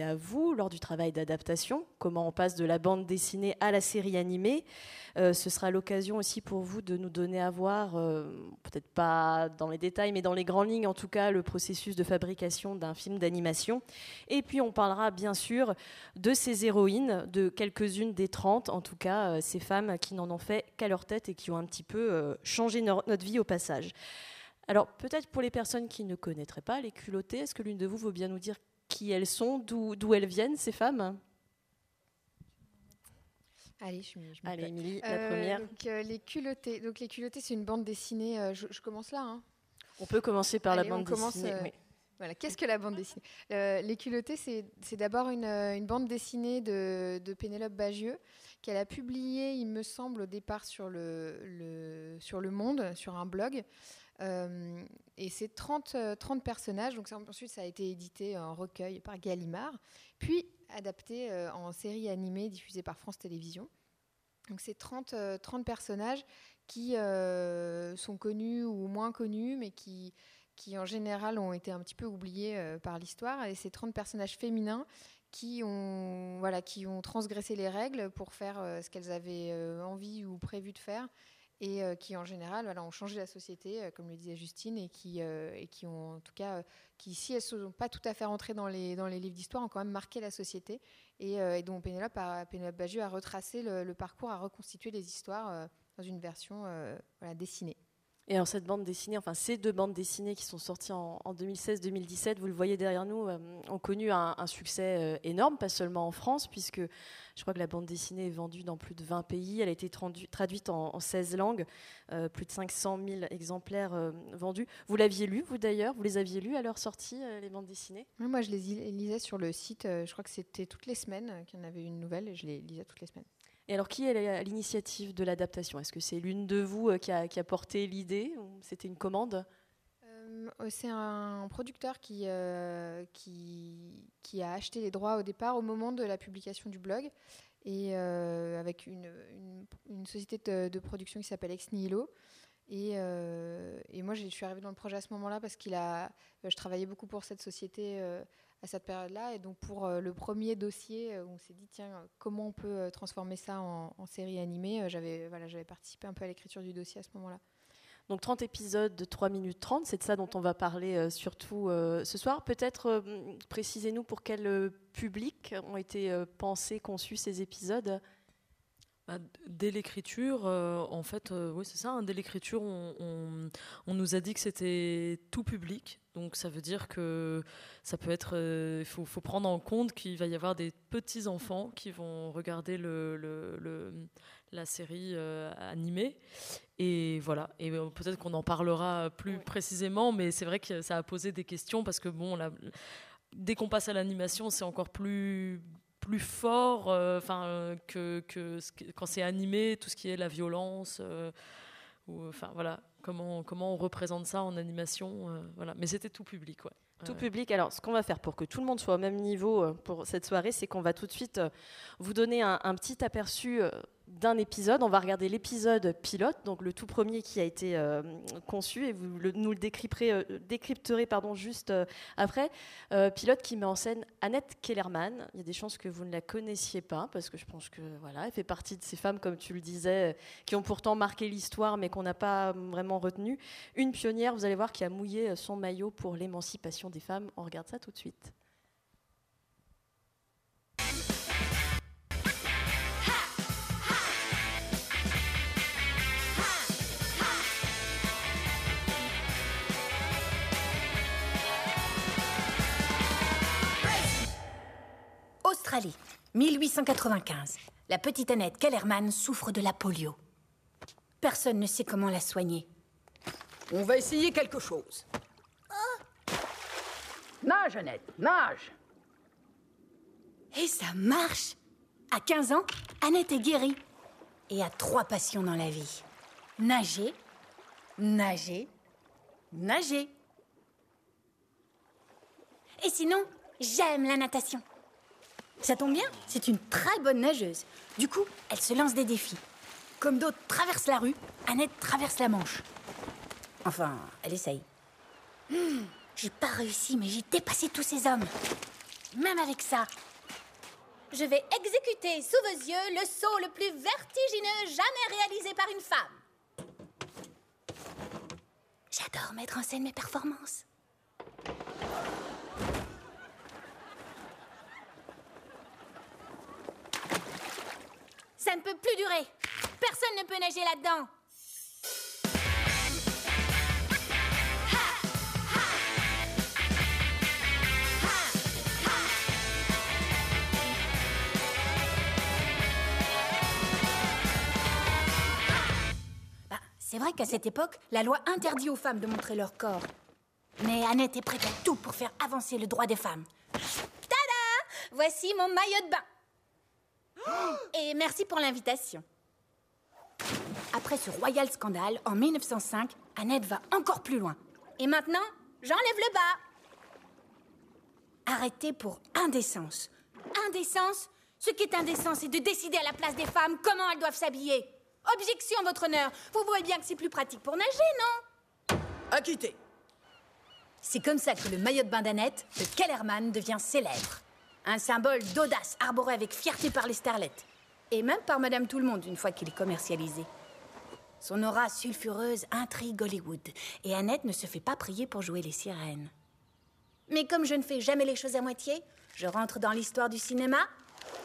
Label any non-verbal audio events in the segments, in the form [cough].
À vous lors du travail d'adaptation, comment on passe de la bande dessinée à la série animée. Euh, ce sera l'occasion aussi pour vous de nous donner à voir, euh, peut-être pas dans les détails, mais dans les grandes lignes en tout cas, le processus de fabrication d'un film d'animation. Et puis on parlera bien sûr de ces héroïnes, de quelques-unes des 30, en tout cas euh, ces femmes qui n'en ont fait qu'à leur tête et qui ont un petit peu changé notre vie au passage. Alors peut-être pour les personnes qui ne connaîtraient pas les culottées, est-ce que l'une de vous veut bien nous dire qui elles sont, d'où elles viennent, ces femmes? Allez, je, je Allez, Émilie, la euh, première. Donc, euh, les culottés. Donc, les culottés, c'est une bande dessinée. Euh, je, commence là. Hein. On peut commencer par la bande dessinée. Oui. Voilà. Qu'est-ce que la bande dessinée? Les culottés, c'est d'abord une, une, bande dessinée de, de Pénélope Bagieux qu'elle a publiée, il me semble, au départ sur le, le, sur le Monde, sur un blog. Euh, et c'est 30, 30 euh, personnages. Donc ensuite, ça a été édité en recueil par Gallimard, puis adapté euh, en série animée diffusée par France Télévisions. Donc c'est 30, 30 personnages qui sont connus ou moins connus, mais qui, qui en général ont été un petit peu oubliés par l'histoire. Et c'est 30 personnages féminins qui ont, voilà, qui ont transgressé les règles pour faire ce qu'elles avaient envie ou prévu de faire et euh, qui en général ont changé la société, euh, comme le disait Justine, et qui, euh, et qui ont en tout cas, qui si elles ne sont pas tout à fait rentrées dans les, dans les livres d'histoire, ont quand même marqué la société, et, dont Pénélope, a, a retracé le, le, parcours, a reconstitué les histoires dans une version voilà, dessinée. Et alors cette bande dessinée, enfin ces deux bandes dessinées qui sont sorties en, 2016-2017, vous le voyez derrière nous, euh, ont connu un, succès euh, énorme, pas seulement en France, puisque je crois que la bande dessinée est vendue dans plus de 20 pays, elle a été traduite en, 16 langues, euh, plus de 500 000 exemplaires vendus. Vous l'aviez lu, vous d'ailleurs? Vous les aviez lus à leur sortie, les bandes dessinées? Moi je les lisais sur le site, je crois que c'était toutes les semaines qu'il y en avait une nouvelle, et je les lisais toutes les semaines. Et alors, qui est l'initiative de l'adaptation? Est-ce que c'est l'une de vous euh, qui a, porté l'idée c'était une commande? Euh, C'est un producteur qui, euh, qui, a acheté les droits au départ au moment de la publication du blog. Et avec une, société de, production qui s'appelle Ex Nihilo. Et, et, moi, je suis arrivée dans le projet à ce moment-là parce qu'il a, je travaillais beaucoup pour cette société à cette période-là. Et donc pour euh, le premier dossier, euh, on s'est dit, tiens, comment on peut euh, transformer ça en, série animée J'avais voilà, participé un peu à l'écriture du dossier à ce moment-là. Donc 30 épisodes de 3 minutes 30, c'est de ça dont on va parler surtout ce soir. Peut-être précisez-nous pour quel public ont été pensés, conçus ces épisodes? Bah, dès l'écriture, en fait, oui, c'est ça. Hein, dès l'écriture, on, on, nous a dit que c'était tout public, donc ça veut dire que ça peut être, euh, il faut, prendre en compte qu'il va y avoir des petits enfants qui vont regarder le, la série euh, animée. Et voilà. Et euh, peut-être qu'on en parlera plus précisément, mais c'est vrai que ça a posé des questions parce que bon, dès qu'on passe à l'animation, c'est encore plus plus fort, enfin que, que, quand c'est animé, tout ce qui est la violence, ou enfin voilà comment, comment on représente ça en animation. Euh, voilà. Mais c'était tout public. Ouais. Tout public. Alors, ce qu'on va faire pour que tout le monde soit au même niveau euh, pour cette soirée, c'est qu'on va tout de suite euh, vous donner un, un petit aperçu d'un épisode. On va regarder l'épisode pilote, donc le tout premier qui a été euh, conçu, et vous nous le décrypterez, euh, pardon, juste euh, après. pilote qui met en scène Annette Kellerman. Il y a des chances que vous ne la connaissiez pas, parce que je pense que voilà, elle fait partie de ces femmes, comme tu le disais, qui ont pourtant marqué l'histoire, mais qu'on n'a pas vraiment retenu. Une pionnière, vous allez voir, qui a mouillé son maillot pour l'émancipation des femmes. On regarde ça tout de suite. Australie, 1895. La petite Annette Kellerman souffre de la polio. Personne ne sait comment la soigner. On va essayer quelque chose. Nage, Annette, nage Et ça marche À 15 ans, Annette est guérie et a trois passions dans la vie. Nager, nager, nager. Et sinon, j'aime la natation. Ça tombe bien, c'est une très bonne nageuse. Du coup, elle se lance des défis. Comme d'autres traversent la rue, Annette traverse la Manche. Enfin, elle essaye. Hmm, j'ai pas réussi, mais j'ai dépassé tous ces hommes. même avec ça. Je vais exécuter sous vos yeux le saut le plus vertigineux jamais réalisé par une femme. J'adore mettre en scène mes performances. Ça ne peut plus durer. Personne ne peut nager là-dedans. Bah, c'est vrai qu'à cette époque, la loi interdit aux femmes de montrer leur corps. Mais Annette est prête à tout pour faire avancer le droit des femmes. Tada Voici mon maillot de bain. [gasps] Et merci pour l'invitation. Après ce royal scandale, en 1905, Annette va encore plus loin. Et maintenant, j'enlève le bas. Arrêtez pour indécence. Indécence? Ce qui est indécent, c'est de décider à la place des femmes comment elles doivent s'habiller. Objection, votre honneur. Vous voyez bien que c'est plus pratique pour nager, non? Acquitté. C'est comme ça que le maillot de bain d'Annette de Kellerman devient célèbre. Un symbole d'audace arboré avec fierté par les starlettes. Et même par Madame Tout-le-Monde une fois qu'il est commercialisé. Son aura sulfureuse intrigue Hollywood. Et Annette ne se fait pas prier pour jouer les sirènes. Mais comme je ne fais jamais les choses à moitié, je rentre dans l'histoire du cinéma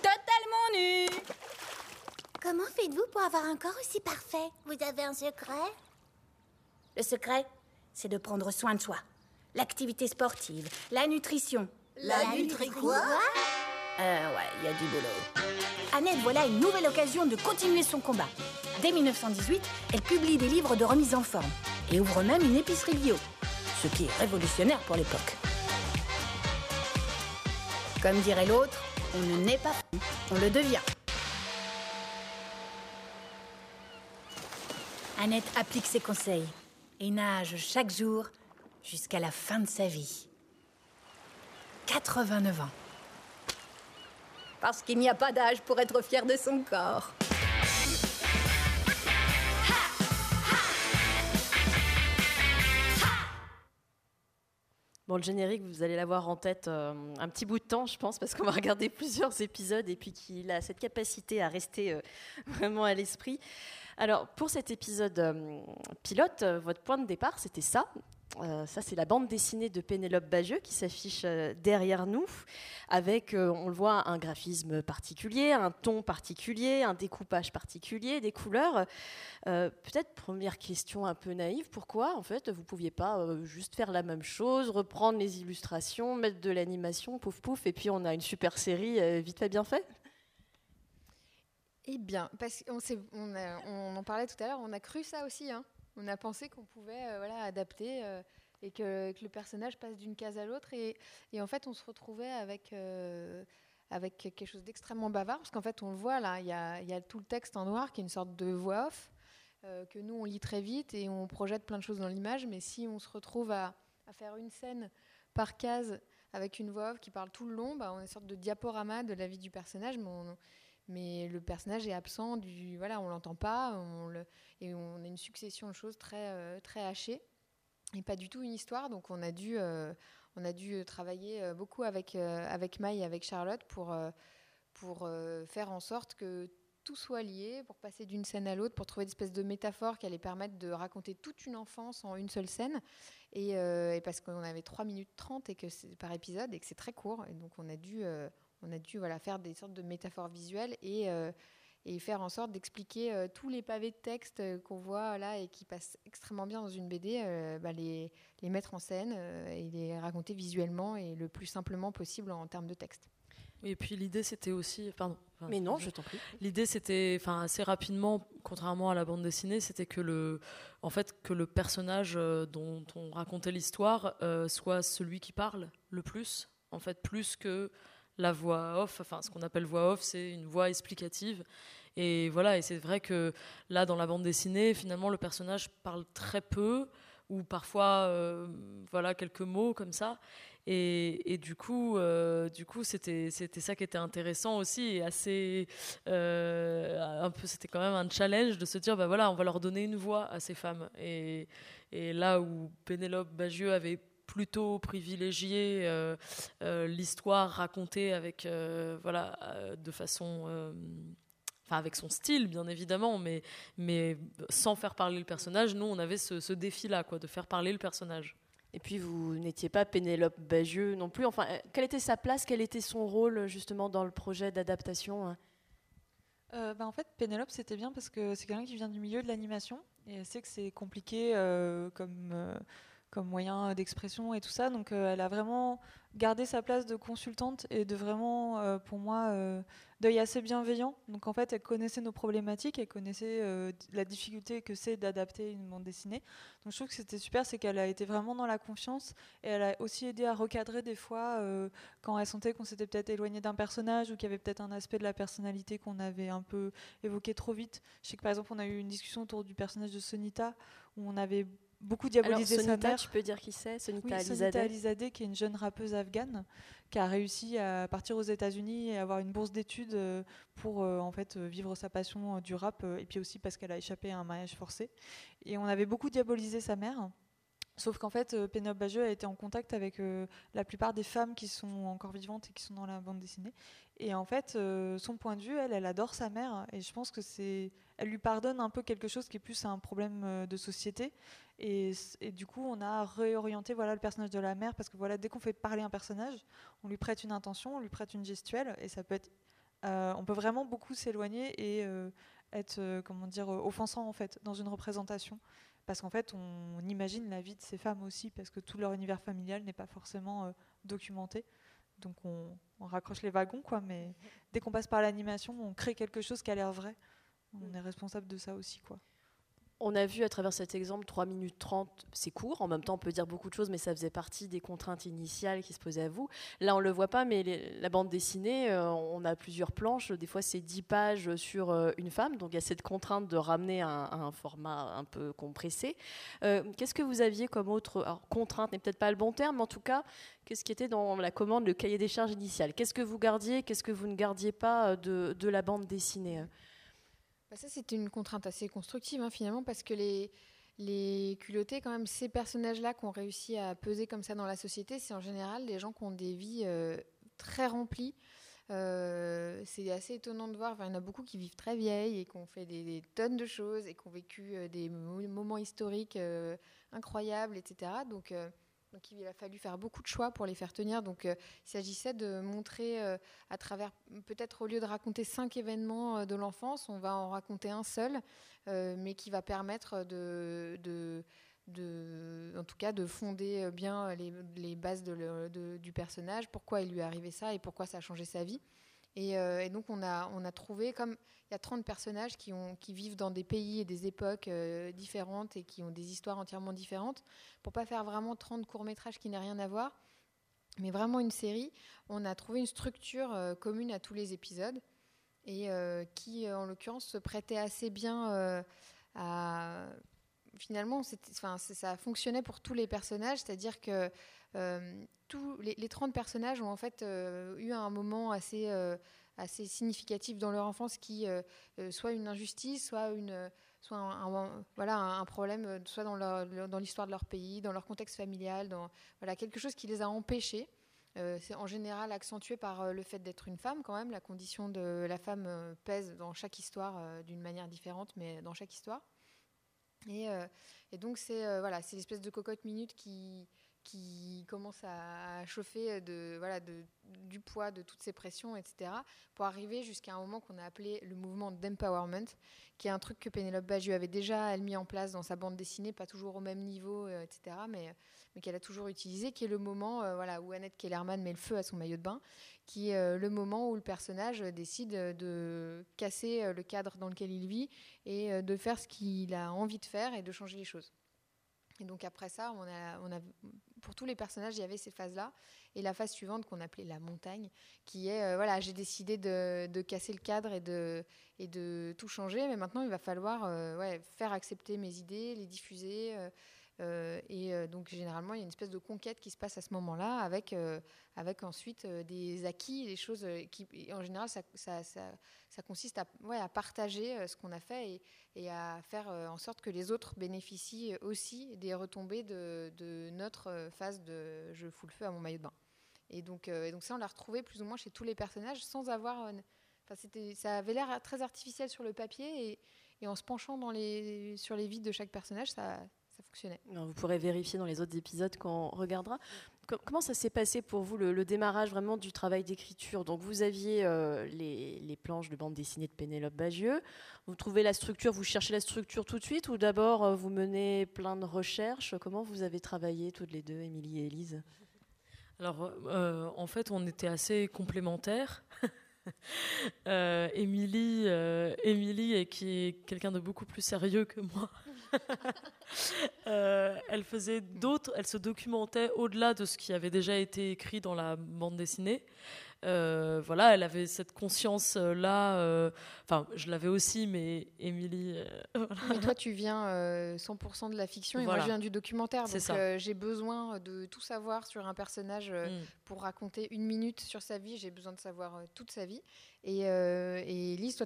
totalement nue. Comment faites-vous pour avoir un corps aussi parfait? Vous avez un secret? Le secret, c'est de prendre soin de soi. L'activité sportive, la nutrition. La nutri quoi Euh, ouais, il y a du boulot. Annette voilà une nouvelle occasion de continuer son combat. Dès 1918, elle publie des livres de remise en forme et ouvre même une épicerie bio, ce qui est révolutionnaire pour l'époque. Comme dirait l'autre, on ne naît pas fou, on le devient. Annette applique ses conseils et nage chaque jour jusqu'à la fin de sa vie. 89 ans. Parce qu'il n'y a pas d'âge pour être fier de son corps. Bon, le générique, vous allez l'avoir en tête euh, un petit bout de temps, je pense, parce qu'on va regarder [laughs] plusieurs épisodes et puis qu'il a cette capacité à rester euh, [laughs] vraiment à l'esprit. Alors, pour cet épisode euh, pilote, euh, votre point de départ, c'était ça. Euh, ça, c'est la bande dessinée de Pénélope Bagieux qui s'affiche derrière nous, avec, on le voit, un graphisme particulier, un ton particulier, un découpage particulier, des couleurs. Peut-être première question un peu naïve, pourquoi en fait vous pouviez pas juste faire la même chose, reprendre les illustrations, mettre de l'animation, pouf pouf, et puis on a une super série vite fait bien fait? Eh bien, parce qu'on on, en parlait tout à l'heure, on a cru ça aussi. hein. On a pensé qu'on pouvait euh, voilà, adapter euh, et que, le personnage passe d'une case à l'autre. Et, en fait, on se retrouvait avec, euh, avec quelque chose d'extrêmement bavard. Parce qu'en fait, on le voit là, il y a, tout le texte en noir qui est une sorte de voix off que nous, on lit très vite et on projette plein de choses dans l'image. Mais si on se retrouve à, faire une scène par case avec une voix off qui parle tout le long, bah, on est une sorte de diaporama de la vie du personnage. Mais le personnage est absent du voilà on l'entend pas et on a une succession de choses très euh, très hachées. Et pas du tout une histoire donc on a dû euh, on a dû travailler euh, beaucoup avec euh, avec Maï et avec Charlotte pour euh, pour faire en sorte que tout soit lié pour passer d'une scène à l'autre pour trouver une espèce de métaphore qui allait permettre de raconter toute une enfance en une seule scène. Et, parce qu'on avait 3 minutes 30 et que par épisode et que c'est très court et donc on a dû on a dû voilà, faire des sortes de métaphores visuelles et, euh, et faire en sorte d'expliquer euh, tous les pavés de texte euh, qu'on voit là et qui passent extrêmement bien dans une BD, euh, bah, les, les mettre en scène euh, et les raconter visuellement et le plus simplement possible en termes de texte. Et puis l'idée c'était aussi, pardon. enfin, Mais non, je t'en prie. L'idée, c'était, enfin, assez rapidement, contrairement à la bande dessinée, c'était que le, en fait, que le personnage dont on racontait l'histoire euh, soit celui qui parle le plus, en fait, plus que la voix off. Enfin, ce qu'on appelle voix off, c'est une voix explicative. Et voilà, et c'est vrai que là, dans la bande dessinée, finalement, le personnage parle très peu ou parfois, euh, voilà, quelques mots comme ça. Et, et du coup, euh, du coup, c'était c'était ça qui était intéressant aussi et assez euh, un peu. C'était quand même un challenge de se dire, bah voilà, on va leur donner une voix à ces femmes. Et, et là où Pénélope Bagieux avait plutôt privilégié euh, euh, l'histoire racontée avec voilà de façon enfin avec son style bien évidemment mais mais sans faire parler le personnage nous on avait ce, ce défi là quoi de faire parler le personnage. Et puis vous n'étiez pas Pénélope Bagieux non plus. Enfin quelle était sa place? Quel était son rôle justement dans le projet d'adaptation hein? Bah, en fait, Pénélope, c'était bien parce que c'est quelqu'un qui vient du milieu de l'animation et elle sait que c'est compliqué comme, comme moyen d'expression et tout ça. Donc euh, elle a vraiment gardé sa place de consultante et de vraiment, euh, pour moi, euh, d'œil assez bienveillant. Donc en fait, elle connaissait nos problématiques, elle connaissait la difficulté que c'est d'adapter une bande dessinée. Donc je trouve que c'était super, c'est qu'elle a été vraiment dans la confiance et elle a aussi aidé à recadrer des fois quand elle sentait qu'on s'était peut-être éloigné d'un personnage ou qu'il y avait peut-être un aspect de la personnalité qu'on avait un peu évoqué trop vite. Je sais que par exemple, on a eu une discussion autour du personnage de Sonita où on avait beaucoup diabolisé Alors, Sonita, tu peux dire qui c'est Sonita oui, Sonita Alizadeh, qui est une jeune rappeuse afghane qui a réussi à partir aux États-Unis et avoir une bourse d'études euh, pour euh, en fait vivre sa passion euh, du rap et puis aussi parce qu'elle a échappé à un mariage forcé. Et on avait beaucoup diabolisé sa mère. Sauf qu'en fait, Pénélope Bagieux a été en contact avec la plupart des femmes qui sont encore vivantes et qui sont dans la bande dessinée. Et en fait, son point de vue, elle, elle adore sa mère. Et je pense que c'est, elle lui pardonne un peu quelque chose qui est plus un problème de société. Et, du coup, on a réorienté voilà, le personnage de la mère parce que voilà, dès qu'on fait parler un personnage, on lui prête une intention, on lui prête une gestuelle, et ça peut être, euh, on peut vraiment beaucoup s'éloigner et euh, être, euh, comment dire, offensant en fait dans une représentation, parce qu'en fait, on, imagine la vie de ces femmes aussi, parce que tout leur univers familial n'est pas forcément documenté. Donc on, on, raccroche les wagons, quoi. Mais dès qu'on passe par l'animation, on crée quelque chose qui a l'air vrai. On est responsable de ça aussi, quoi. On a vu à travers cet exemple 3 minutes 30, c'est court. En même temps, on peut dire beaucoup de choses, mais ça faisait partie des contraintes initiales qui se posaient à vous. Là, on ne le voit pas, mais la bande dessinée, euh, on a plusieurs planches. Des fois, c'est 10 pages sur euh, une femme. Donc, il y a cette contrainte de ramener à, un format un peu compressé. Euh, qu'est-ce que vous aviez comme autre. Alors, contrainte n'est peut-être pas le bon terme, mais en tout cas, qu'est-ce qui était dans la commande, le cahier des charges initial? Qu'est-ce que vous gardiez Qu'est-ce que vous ne gardiez pas de la bande dessinée? Bah, ça, c'est une contrainte assez constructive, hein, finalement, parce que les, culottés, quand même, ces personnages-là qui ont réussi à peser comme ça dans la société, c'est en général des gens qui ont des vies euh, très remplies. Euh, c'est assez étonnant de voir. il y en a beaucoup qui vivent très vieilles et qui ont fait des, tonnes de choses et qui ont vécu euh, des moments historiques incroyables, etc. Donc, il a fallu faire beaucoup de choix pour les faire tenir. Donc euh, il s'agissait de montrer euh, à travers, peut-être au lieu de raconter cinq événements euh, de l'enfance, on va en raconter un seul, mais qui va permettre de, de, en tout cas, de fonder bien les, bases du personnage, pourquoi il lui est arrivé ça et pourquoi ça a changé sa vie. Euh, et, donc on a, on a trouvé, comme il y a 30 personnages qui, vivent dans des pays et des époques euh, différentes et qui ont des histoires entièrement différentes, pour pas faire vraiment 30 courts-métrages qui n'aient rien à voir, mais vraiment une série, on a trouvé une structure euh, commune à tous les épisodes et qui, en l'occurrence, se prêtait assez bien à... Finalement, ça fonctionnait pour tous les personnages, c'est-à-dire que tous les, 30 personnages ont en fait euh, eu un moment assez, euh, assez significatif dans leur enfance qui soit une injustice, soit une soit un, voilà, un problème, soit dans, dans l'histoire de leur pays, dans leur contexte familial, dans voilà, quelque chose qui les a empêchés. c'est en général accentué par le fait d'être une femme quand même. La condition de la femme pèse dans chaque histoire d'une manière différente, mais dans chaque histoire. Et, et donc c'est voilà, c'est l'espèce de cocotte minute qui, qui commence à chauffer de, voilà, de, du poids de toutes ces pressions, etc., pour arriver jusqu'à un moment qu'on a appelé le mouvement d'empowerment, qui est un truc que Pénélope Bagieux avait déjà elle, mis en place dans sa bande dessinée, pas toujours au même niveau, euh, etc., mais, mais qu'elle a toujours utilisé, qui est le moment euh, voilà, où Annette Kellerman met le feu à son maillot de bain, qui est euh, le moment où le personnage décide de casser le cadre dans lequel il vit et de faire ce qu'il a envie de faire et de changer les choses. Et donc après ça, on a, pour tous les personnages, il y avait ces phases-là. Et la phase suivante qu'on appelait la montagne, qui est, euh, voilà, j'ai décidé de, casser le cadre et de, et de tout changer, mais maintenant il va falloir euh, ouais, faire accepter mes idées, les diffuser, Euh, et euh, donc généralement, il y a une espèce de conquête qui se passe à ce moment-là, avec, euh, ensuite des acquis, des choses qui, en général, ça, consiste à, partager ce qu'on a fait et, à faire en sorte que les autres bénéficient aussi des retombées de, notre phase de je fous le feu à mon maillot de bain. Et donc, ça, on l'a retrouvé plus ou moins chez tous les personnages sans avoir... Enfin, ça avait l'air très artificiel sur le papier et, en se penchant sur les vides de chaque personnage, ça, fonctionnait. Vous pourrez vérifier dans les autres épisodes quand on regardera. Comment ça s'est passé pour vous, le, démarrage vraiment du travail d'écriture? Donc, vous aviez euh, les, les, planches de bande dessinée de Pénélope Bagieux. Vous trouvez la structure, vous cherchez la structure tout de suite ou d'abord euh, vous menez plein de recherches? Comment vous avez travaillé toutes les deux, Émilie et Élise? Alors, euh, en fait, on était assez complémentaires. [laughs] Émilie, Émilie, qui est quelqu'un de beaucoup plus sérieux que moi, [laughs] Euh, elle faisait d'autres, elle se documentait au-delà de ce qui avait déjà été écrit dans la bande dessinée. Euh, voilà, elle avait cette conscience-là. Euh, enfin, je l'avais aussi, mais Émilie. [laughs] Mais toi, tu viens 100% de la fiction et moi, je viens du documentaire. Donc, j'ai besoin de tout savoir sur un personnage mm. pour raconter une minute sur sa vie. J'ai besoin de savoir toute sa vie. Et, et Lise, toi,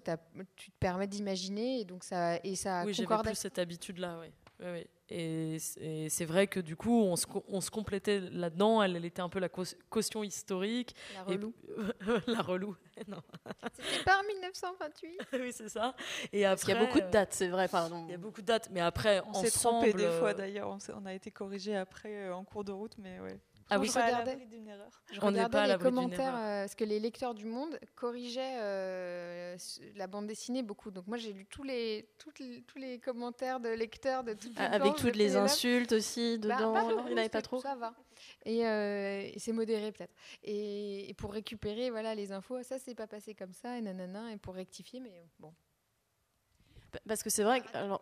tu te permets d'imaginer et donc ça et ça oui, j'avais plus cette habitude-là, oui. Oui, Et, c'est vrai que du coup, on se, on se complétait là-dedans. Elle, elle, était un peu la caution historique. La relou. [laughs] la relou. [laughs] C'était pas en 1928. [laughs] oui, c'est ça. Et après, il y a beaucoup de dates, c'est vrai. Il y a beaucoup de dates, mais après, on s'est trompé des fois d'ailleurs. On, on, a été corrigé après euh, en cours de route, mais ouais. Ah oui, je regardais, je regardais les commentaires euh, parce que les lecteurs du Monde corrigeaient euh, la bande dessinée beaucoup. Donc moi j'ai lu tous les, tous les commentaires de lecteurs de toutes les ah, Avec toutes les insultes aussi bah, dedans. il n'y avait pas trop. Ça va. Et, euh, c'est modéré peut-être. Et, pour récupérer voilà les infos, ça c'est pas passé comme ça et nanana et pour rectifier, mais bon. Parce que c'est vrai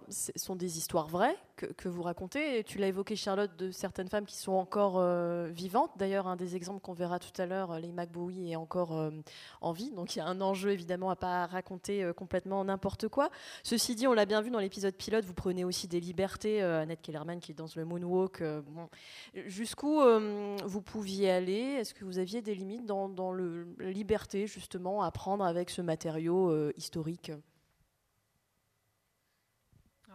ce sont des histoires vraies que, vous racontez. Tu l'as évoqué, Charlotte, de certaines femmes qui sont encore euh, vivantes. D'ailleurs, un des exemples qu'on verra tout à l'heure, les McBowie est encore euh, en vie. Donc il y a un enjeu évidemment à pas raconter euh, complètement n'importe quoi. Ceci dit, on l'a bien vu dans l'épisode pilote, vous prenez aussi des libertés. Annette Kellerman qui danse le moonwalk. Jusqu'où vous pouviez aller? Est-ce que vous aviez des limites dans, la liberté justement à prendre avec ce matériau historique?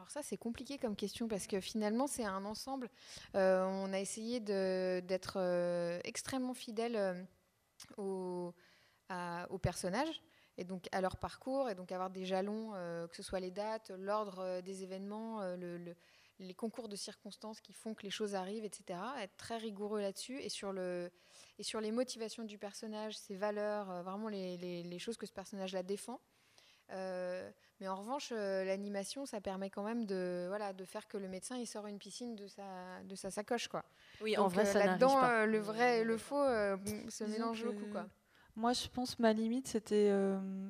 Alors ça, c'est compliqué comme question parce que finalement, c'est un ensemble. Euh, on a essayé d'être euh, extrêmement fidèle euh, aux, personnages et donc à leur parcours et donc avoir des jalons, que ce soit les dates, l'ordre des événements, les concours de circonstances qui font que les choses arrivent, etc. Être très rigoureux là-dessus et sur les motivations du personnage, ses valeurs, vraiment les, les choses que ce personnage-là défend. Euh, mais en revanche, euh, l'animation, ça permet quand même de, voilà, de faire que le médecin il sort une piscine de sa, de sa sacoche. Quoi. Oui, en vrai, euh, ça là-dedans, le vrai et le faux se mélangent beaucoup. Quoi. Moi, je pense ma limite, c'était.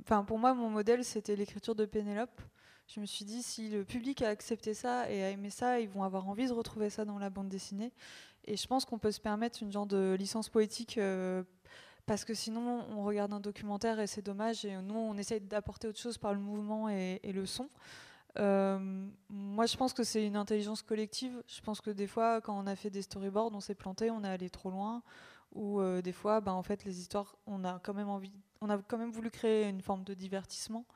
Enfin, pour moi, mon modèle, c'était l'écriture de Pénélope. Je me suis dit, si le public a accepté ça et a aimé ça, ils vont avoir envie de retrouver ça dans la bande dessinée. Et je pense qu'on peut se permettre une genre de licence poétique parce que sinon on regarde un documentaire et c'est dommage et nous on essaye d'apporter autre chose par le mouvement et, le son. Euh, moi je pense que c'est une intelligence collective. Je pense que des fois quand on a fait des storyboards on s'est planté, on est allé trop loin ou euh, des fois ben, en fait les histoires on a quand même envie on a quand même voulu créer une forme de divertissement.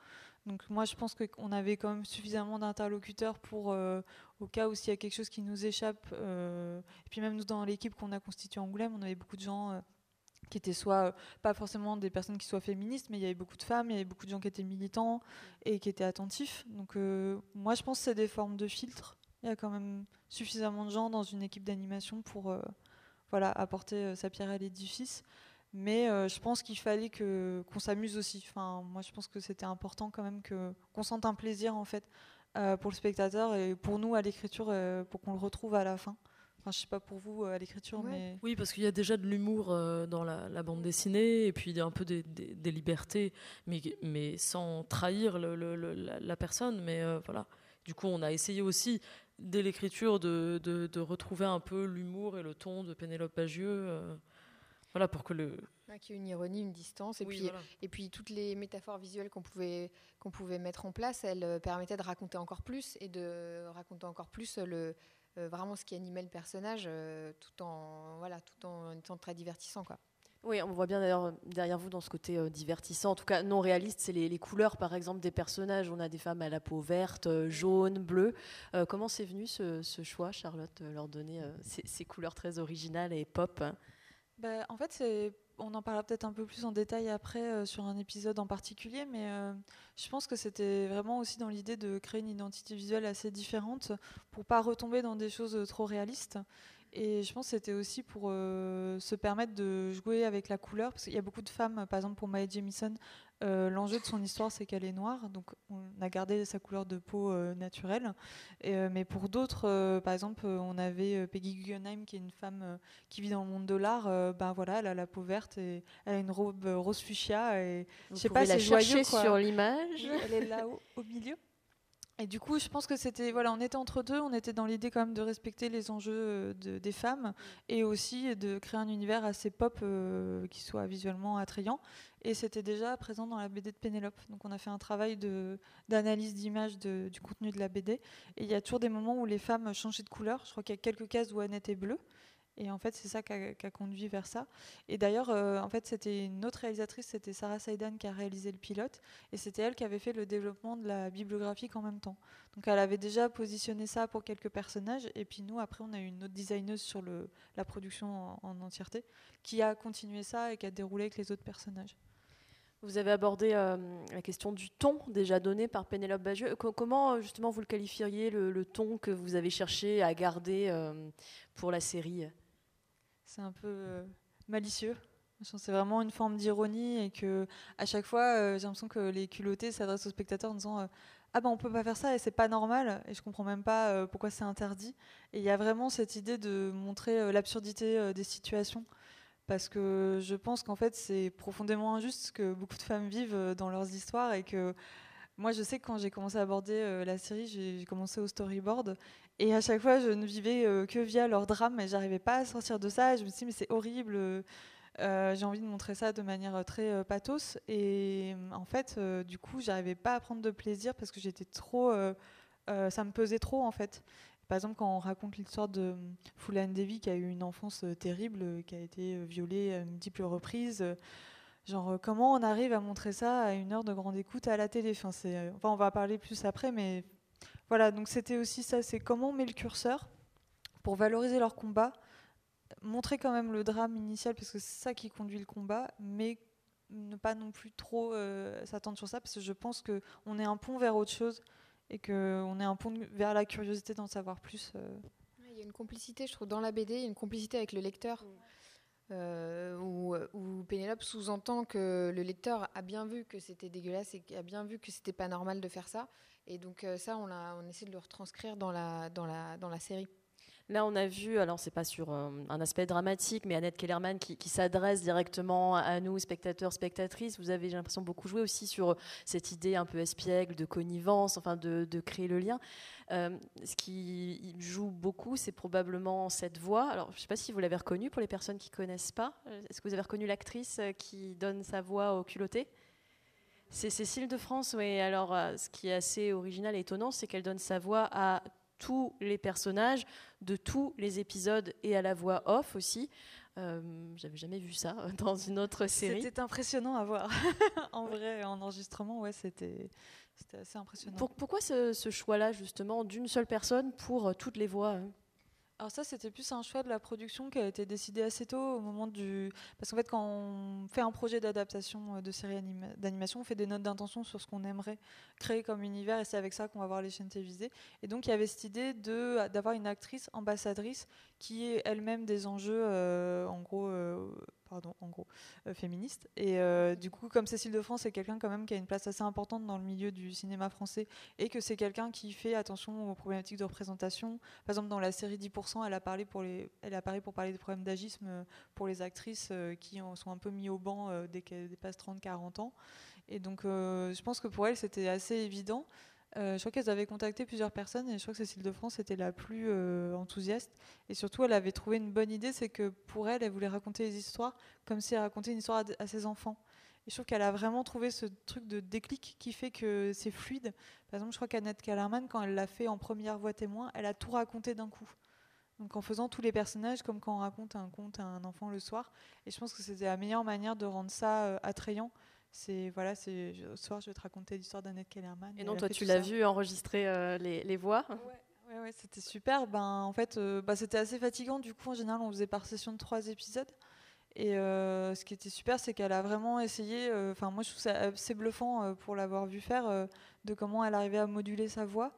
Donc moi je pense qu'on avait quand même suffisamment d'interlocuteurs pour euh, au cas où s'il y a quelque chose qui nous échappe et puis même nous dans l'équipe qu'on a constituée en Angoulême, on avait beaucoup de gens qui étaient soit euh, pas forcément des personnes qui soient féministes, mais il y avait beaucoup de femmes, il y avait beaucoup de gens qui étaient militants et qui étaient attentifs. Donc euh, moi, je pense que c'est des formes de filtres. Il y a quand même suffisamment de gens dans une équipe d'animation pour euh, voilà, apporter sa pierre à l'édifice. Mais je pense qu'il fallait que qu'on s'amuse aussi. Enfin, moi, je pense que c'était important quand même que qu'on sente un plaisir en fait pour le spectateur et pour nous à l'écriture pour qu'on le retrouve à la fin. Enfin, je sais pas pour vous euh, à l'écriture, mais oui, parce qu'il y a déjà de l'humour euh, dans la, bande dessinée et puis un peu des, des, libertés, mais mais sans trahir le, la, personne. Mais euh, voilà. Du coup, on a essayé aussi dès l'écriture de, de, retrouver un peu l'humour et le ton de Pénélope Bagieux. voilà pour que le qui est une ironie, une distance, et puis et puis toutes les métaphores visuelles qu'on pouvait qu'on pouvait mettre en place, elles permettaient de raconter encore plus et de raconter encore plus le vraiment ce qui animait le personnage, tout en voilà, tout en étant très divertissant, quoi. Oui, on voit bien d'ailleurs derrière vous dans ce côté euh, divertissant, en tout cas non réaliste, c'est les, couleurs par exemple des personnages. On a des femmes à la peau verte, euh, jaune, bleue. Euh, comment c'est venu ce, choix, Charlotte, leur donner ces, couleurs très originales et pop hein? Bah, En fait, on en parlera peut-être un peu plus en détail après sur un épisode en particulier, mais je pense que c'était vraiment aussi dans l'idée de créer une identité visuelle assez différente pour pas retomber dans des choses trop réalistes. Et je pense que c'était aussi pour euh, se permettre de jouer avec la couleur, parce qu'il y a beaucoup de femmes, par exemple pour Mae Jemison, euh, l'enjeu de son histoire c'est qu'elle est noire, donc on a gardé sa couleur de peau euh, naturelle. mais pour d'autres, par exemple, on avait Peggy Guggenheim qui est une femme qui vit dans le monde de l'art. ben voilà, elle a la peau verte et elle a une robe rose fuchsia et je sais pas, c'est joyeux sur l'image. elle est là au milieu. Et du coup, je pense que c'était voilà, on était entre deux, on était dans l'idée quand même de respecter les enjeux euh, des femmes et aussi de créer un univers assez pop euh, qui soit visuellement attrayant. Et c'était déjà présent dans la BD de Pénélope. Donc on a fait un travail d'analyse d'image du contenu de la BD. Et il y a toujours des moments où les femmes changeaient de couleur. Je crois qu'il y a quelques cases où Annette est bleue. Et en fait, c'est ça qui a, conduit vers ça. Et d'ailleurs, euh, en fait, c'était une autre réalisatrice, c'était Sarah Saidan qui a réalisé le pilote. Et c'était elle qui avait fait le développement de la bibliographique en même temps. Donc elle avait déjà positionné ça pour quelques personnages. Et puis nous, après, on a eu une autre designeuse sur la production en, entièreté qui a continué ça et qui a déroulé avec les autres personnages. Vous avez abordé euh, la question du ton déjà donné par Pénélope Bagieux. comment euh, justement vous le qualifieriez, le, ton que vous avez cherché à garder pour la série? C'est un peu euh, malicieux. C'est vraiment une forme d'ironie et que à chaque fois, euh, j'ai l'impression que les culottés s'adressent aux spectateurs en disant euh, ah ben on peut pas faire ça et c'est pas normal et je comprends même pas pourquoi c'est interdit. Et il y a vraiment cette idée de montrer l'absurdité des situations parce que je pense qu'en fait c'est profondément injuste ce que beaucoup de femmes vivent dans leurs histoires et que moi, je sais que quand j'ai commencé à aborder la série, j'ai commencé au storyboard et à chaque fois, je ne vivais euh, que via leur drame et j'arrivais pas à sortir de ça. je me suis dit, mais c'est horrible. Euh, j'ai envie de montrer ça de manière très euh, pathos. Et en fait, du coup, j'arrivais pas à prendre de plaisir parce que j'étais trop. ça me pesait trop, en fait. Par exemple, quand on raconte l'histoire de Fulan Devi qui a eu une enfance terrible, qui a été violée à multiples reprises. Genre, comment on arrive à montrer ça à une heure de grande écoute à la télé? Enfin, on va parler plus après, mais voilà, donc c'était aussi ça, c'est comment on met le curseur pour valoriser leur combat, montrer quand même le drame initial, parce que c'est ça qui conduit le combat, mais ne pas non plus trop euh, s'attendre sur ça, parce que je pense qu'on est un pont vers autre chose, et qu'on est un pont vers la curiosité d'en savoir plus. Euh. Il y a une complicité, je trouve, dans la BD, il y a une complicité avec le lecteur. Euh, où, où, Pénélope sous-entend que le lecteur a bien vu que c'était dégueulasse et a bien vu que c'était pas normal de faire ça. Et donc euh, ça, on, on essaie de le retranscrire dans la, dans la, dans la série. Là, on a vu, alors c'est pas sur euh, un aspect dramatique, mais Annette Kellerman qui, s'adresse directement à nous, spectateurs, spectatrices. Vous avez, j'ai l'impression, beaucoup joué aussi sur cette idée un peu espiègle de connivence, enfin de, créer le lien. Euh, ce qui joue beaucoup, c'est probablement cette voix. Alors, je ne sais pas si vous l'avez reconnue pour les personnes qui connaissent pas. Est-ce que vous avez reconnu l'actrice qui donne sa voix au culotté? C'est Cécile de France, oui. Alors, euh, ce qui est assez original et étonnant, c'est qu'elle donne sa voix à tous les personnages de tous les épisodes et à la voix off aussi. Euh, J'avais jamais vu ça [laughs] dans une autre série. C'était impressionnant à voir. [laughs] en vrai, en enregistrement, ouais, c'était assez impressionnant. pourquoi ce, ce choix-là, justement, d'une seule personne pour euh, toutes les voix hein? Alors ça, c'était plus un choix de la production qui a été décidé assez tôt au moment du... Parce qu'en fait, quand on fait un projet d'adaptation euh, de série d'animation, on fait des notes d'intention sur ce qu'on aimerait créer comme univers et c'est avec ça qu'on va voir les chaînes télévisées. Et donc, il y avait cette idée d'avoir une actrice ambassadrice qui ait elle-même des enjeux, euh, en gros, euh, pardon, en gros, euh, féministe. Et euh, du coup, comme Cécile de France est quelqu'un quand même qui a une place assez importante dans le milieu du cinéma français et que c'est quelqu'un qui fait attention aux problématiques de représentation. Par exemple, dans la série 10%, elle a parlé pour les, elle a parlé pour parler des problèmes d'agisme euh, pour les actrices qui en sont un peu mis au banc dès qu'elles dépassent 30-40 ans. Et donc, je pense que pour elle, c'était assez évident. Euh, je crois qu'elles avaient contacté plusieurs personnes et je crois que Cécile de France était la plus euh, enthousiaste. Et surtout, elle avait trouvé une bonne idée, c'est que pour elle, elle voulait raconter les histoires comme si elle racontait une histoire à, ses enfants. Et je trouve qu'elle a vraiment trouvé ce truc de déclic qui fait que c'est fluide. Par exemple, je crois qu'Annette Kellerman, quand elle l'a fait en première voix témoin, elle a tout raconté d'un coup. Donc en faisant tous les personnages comme quand on raconte un conte à un enfant le soir. Et je pense que c'était la meilleure manière de rendre ça euh, attrayant. C'est voilà, c'est ce soir je vais te raconter l'histoire d'Annette Kellerman. Et non, toi tu l'as vu enregistrer euh, les, les, voix Ouais, ouais, c'était super. Ben, en fait, euh, bah, c'était assez fatigant. Du coup, en général, on faisait par session de trois épisodes. Et ce qui était super, c'est qu'elle a vraiment essayé. Enfin, moi, je trouve ça assez bluffant pour l'avoir vu faire, de comment elle arrivait à moduler sa voix.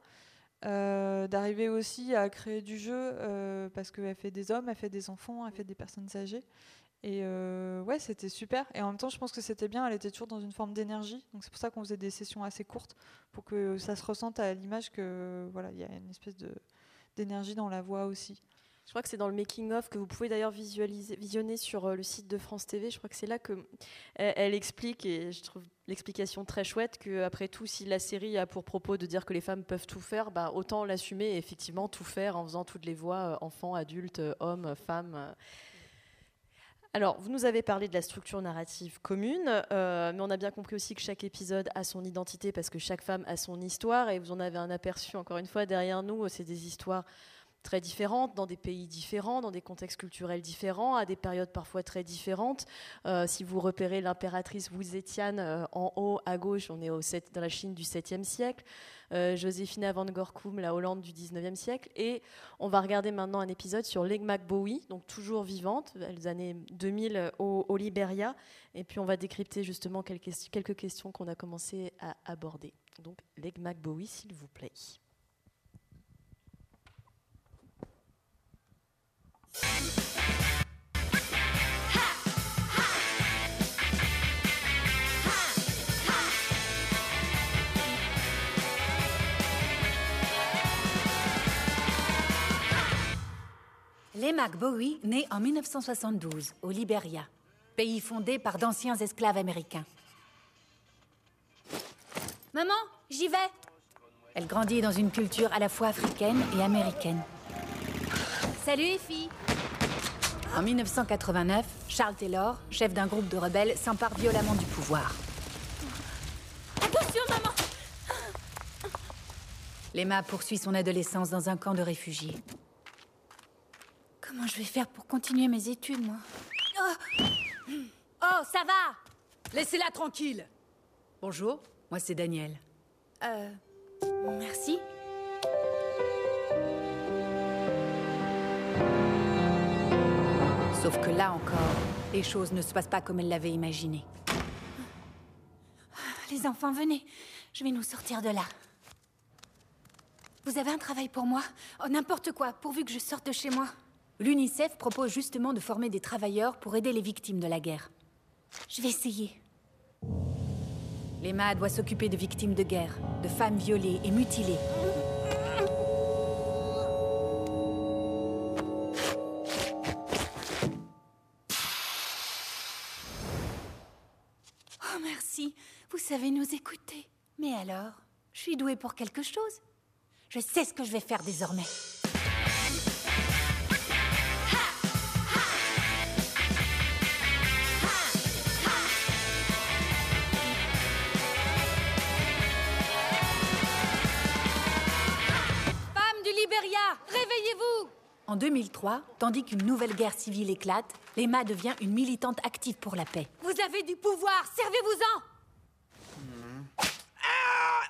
Euh, d'arriver aussi à créer du jeu euh, parce qu'elle fait des hommes, elle fait des enfants, elle fait des personnes âgées. Et euh, ouais, c'était super. Et en même temps, je pense que c'était bien. Elle était toujours dans une forme d'énergie. Donc c'est pour ça qu'on faisait des sessions assez courtes pour que ça se ressente à l'image que voilà, il y a une espèce de d'énergie dans la voix aussi. Je crois que c'est dans le making of que vous pouvez d'ailleurs visualiser, visionner sur euh, le site de France TV. Je crois que c'est là que elle, explique et je trouve l'explication très chouette que après tout, si la série a pour propos de dire que les femmes peuvent tout faire, bah, autant l'assumer effectivement tout faire en faisant toutes les voix euh, enfants, adultes, hommes, femmes. Alors, vous nous avez parlé de la structure narrative commune, euh, mais on a bien compris aussi que chaque épisode a son identité parce que chaque femme a son histoire et vous en avez un aperçu encore une fois derrière nous. C'est des histoires très différentes, dans des pays différents, dans des contextes culturels différents, à des périodes parfois très différentes. Euh, si vous repérez l'impératrice Wu Zetian euh, en haut à gauche, on est au 7, dans la Chine du 7e siècle. Euh, Joséphine van Gorkum, la Hollande du 19e siècle. Et on va regarder maintenant un épisode sur Legmac Bowie, donc toujours vivante, les années 2000 au, au Liberia. Et puis on va décrypter justement quelques, quelques questions qu'on a commencé à aborder. Donc Legmac Bowie, s'il vous plaît. Mac Bowie naît en 1972 au Liberia, pays fondé par d'anciens esclaves américains. Maman, j'y vais. Elle grandit dans une culture à la fois africaine et américaine. Salut les. En 1989, Charles Taylor, chef d'un groupe de rebelles, s'empare violemment du pouvoir. Attention, maman Lema poursuit son adolescence dans un camp de réfugiés. Comment je vais faire pour continuer mes études, moi? Oh. oh, ça va Laissez-la tranquille Bonjour, moi c'est Daniel. Euh... Merci. Sauf que là encore, les choses ne se passent pas comme elle l'avait imaginé. Les enfants, venez. Je vais nous sortir de là. Vous avez un travail pour moi Oh, n'importe quoi, pourvu que je sorte de chez moi. L'UNICEF propose justement de former des travailleurs pour aider les victimes de la guerre. Je vais essayer. Lema doit s'occuper de victimes de guerre, de femmes violées et mutilées. Savez nous écouter. Mais alors, je suis douée pour quelque chose. Je sais ce que je vais faire désormais. Femmes du Libéria, réveillez-vous En 2003, tandis qu'une nouvelle guerre civile éclate, Lema devient une militante active pour la paix. Vous avez du pouvoir, servez-vous-en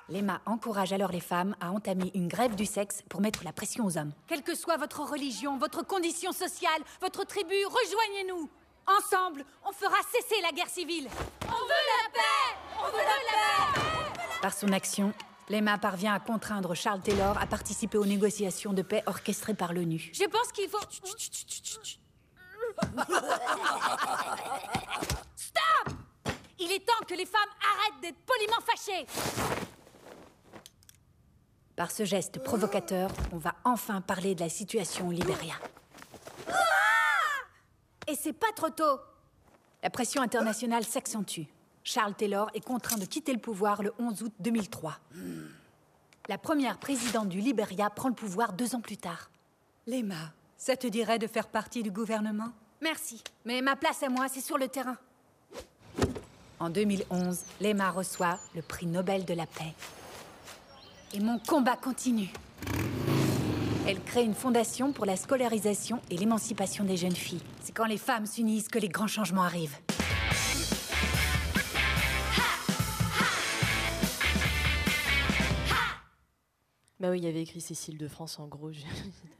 Lema encourage alors les femmes à entamer une grève du sexe pour mettre la pression aux hommes. Quelle que soit votre religion, votre condition sociale, votre tribu, rejoignez-nous. Ensemble, on fera cesser la guerre civile. On veut la paix! On veut la paix! Par son action, Lema parvient à contraindre Charles Taylor à participer aux négociations de paix orchestrées par l'ONU. Je pense qu'il faut... Stop! Il est temps que les femmes arrêtent d'être poliment fâchées par ce geste provocateur, on va enfin parler de la situation au Libéria. Et c'est pas trop tôt La pression internationale s'accentue. Charles Taylor est contraint de quitter le pouvoir le 11 août 2003. La première présidente du Libéria prend le pouvoir deux ans plus tard. Lema, ça te dirait de faire partie du gouvernement? Merci, mais ma place à moi, c'est sur le terrain. En 2011, Lema reçoit le prix Nobel de la paix. Et mon combat continue. Elle crée une fondation pour la scolarisation et l'émancipation des jeunes filles. C'est quand les femmes s'unissent que les grands changements arrivent. Bah oui, il y avait écrit Cécile de France en gros. [laughs] J'étais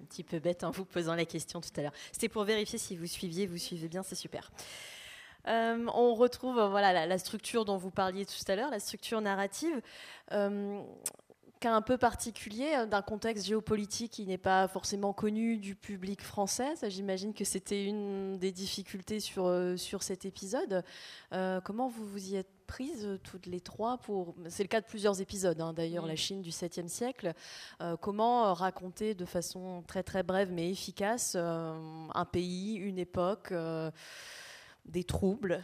un petit peu bête en vous posant la question tout à l'heure. C'était pour vérifier si vous suiviez, vous suivez bien, c'est super. Euh, on retrouve voilà la, structure dont vous parliez tout à l'heure, la structure narrative. Euh, un peu particulier euh, d'un contexte géopolitique qui n'est pas forcément connu du public français. J'imagine que c'était une des difficultés sur, euh, sur cet épisode. Euh, comment vous vous y êtes prises toutes les trois pour C'est le cas de plusieurs épisodes, hein, d'ailleurs, la Chine du 7e siècle. comment raconter de façon très très brève mais efficace un pays, une époque, des troubles?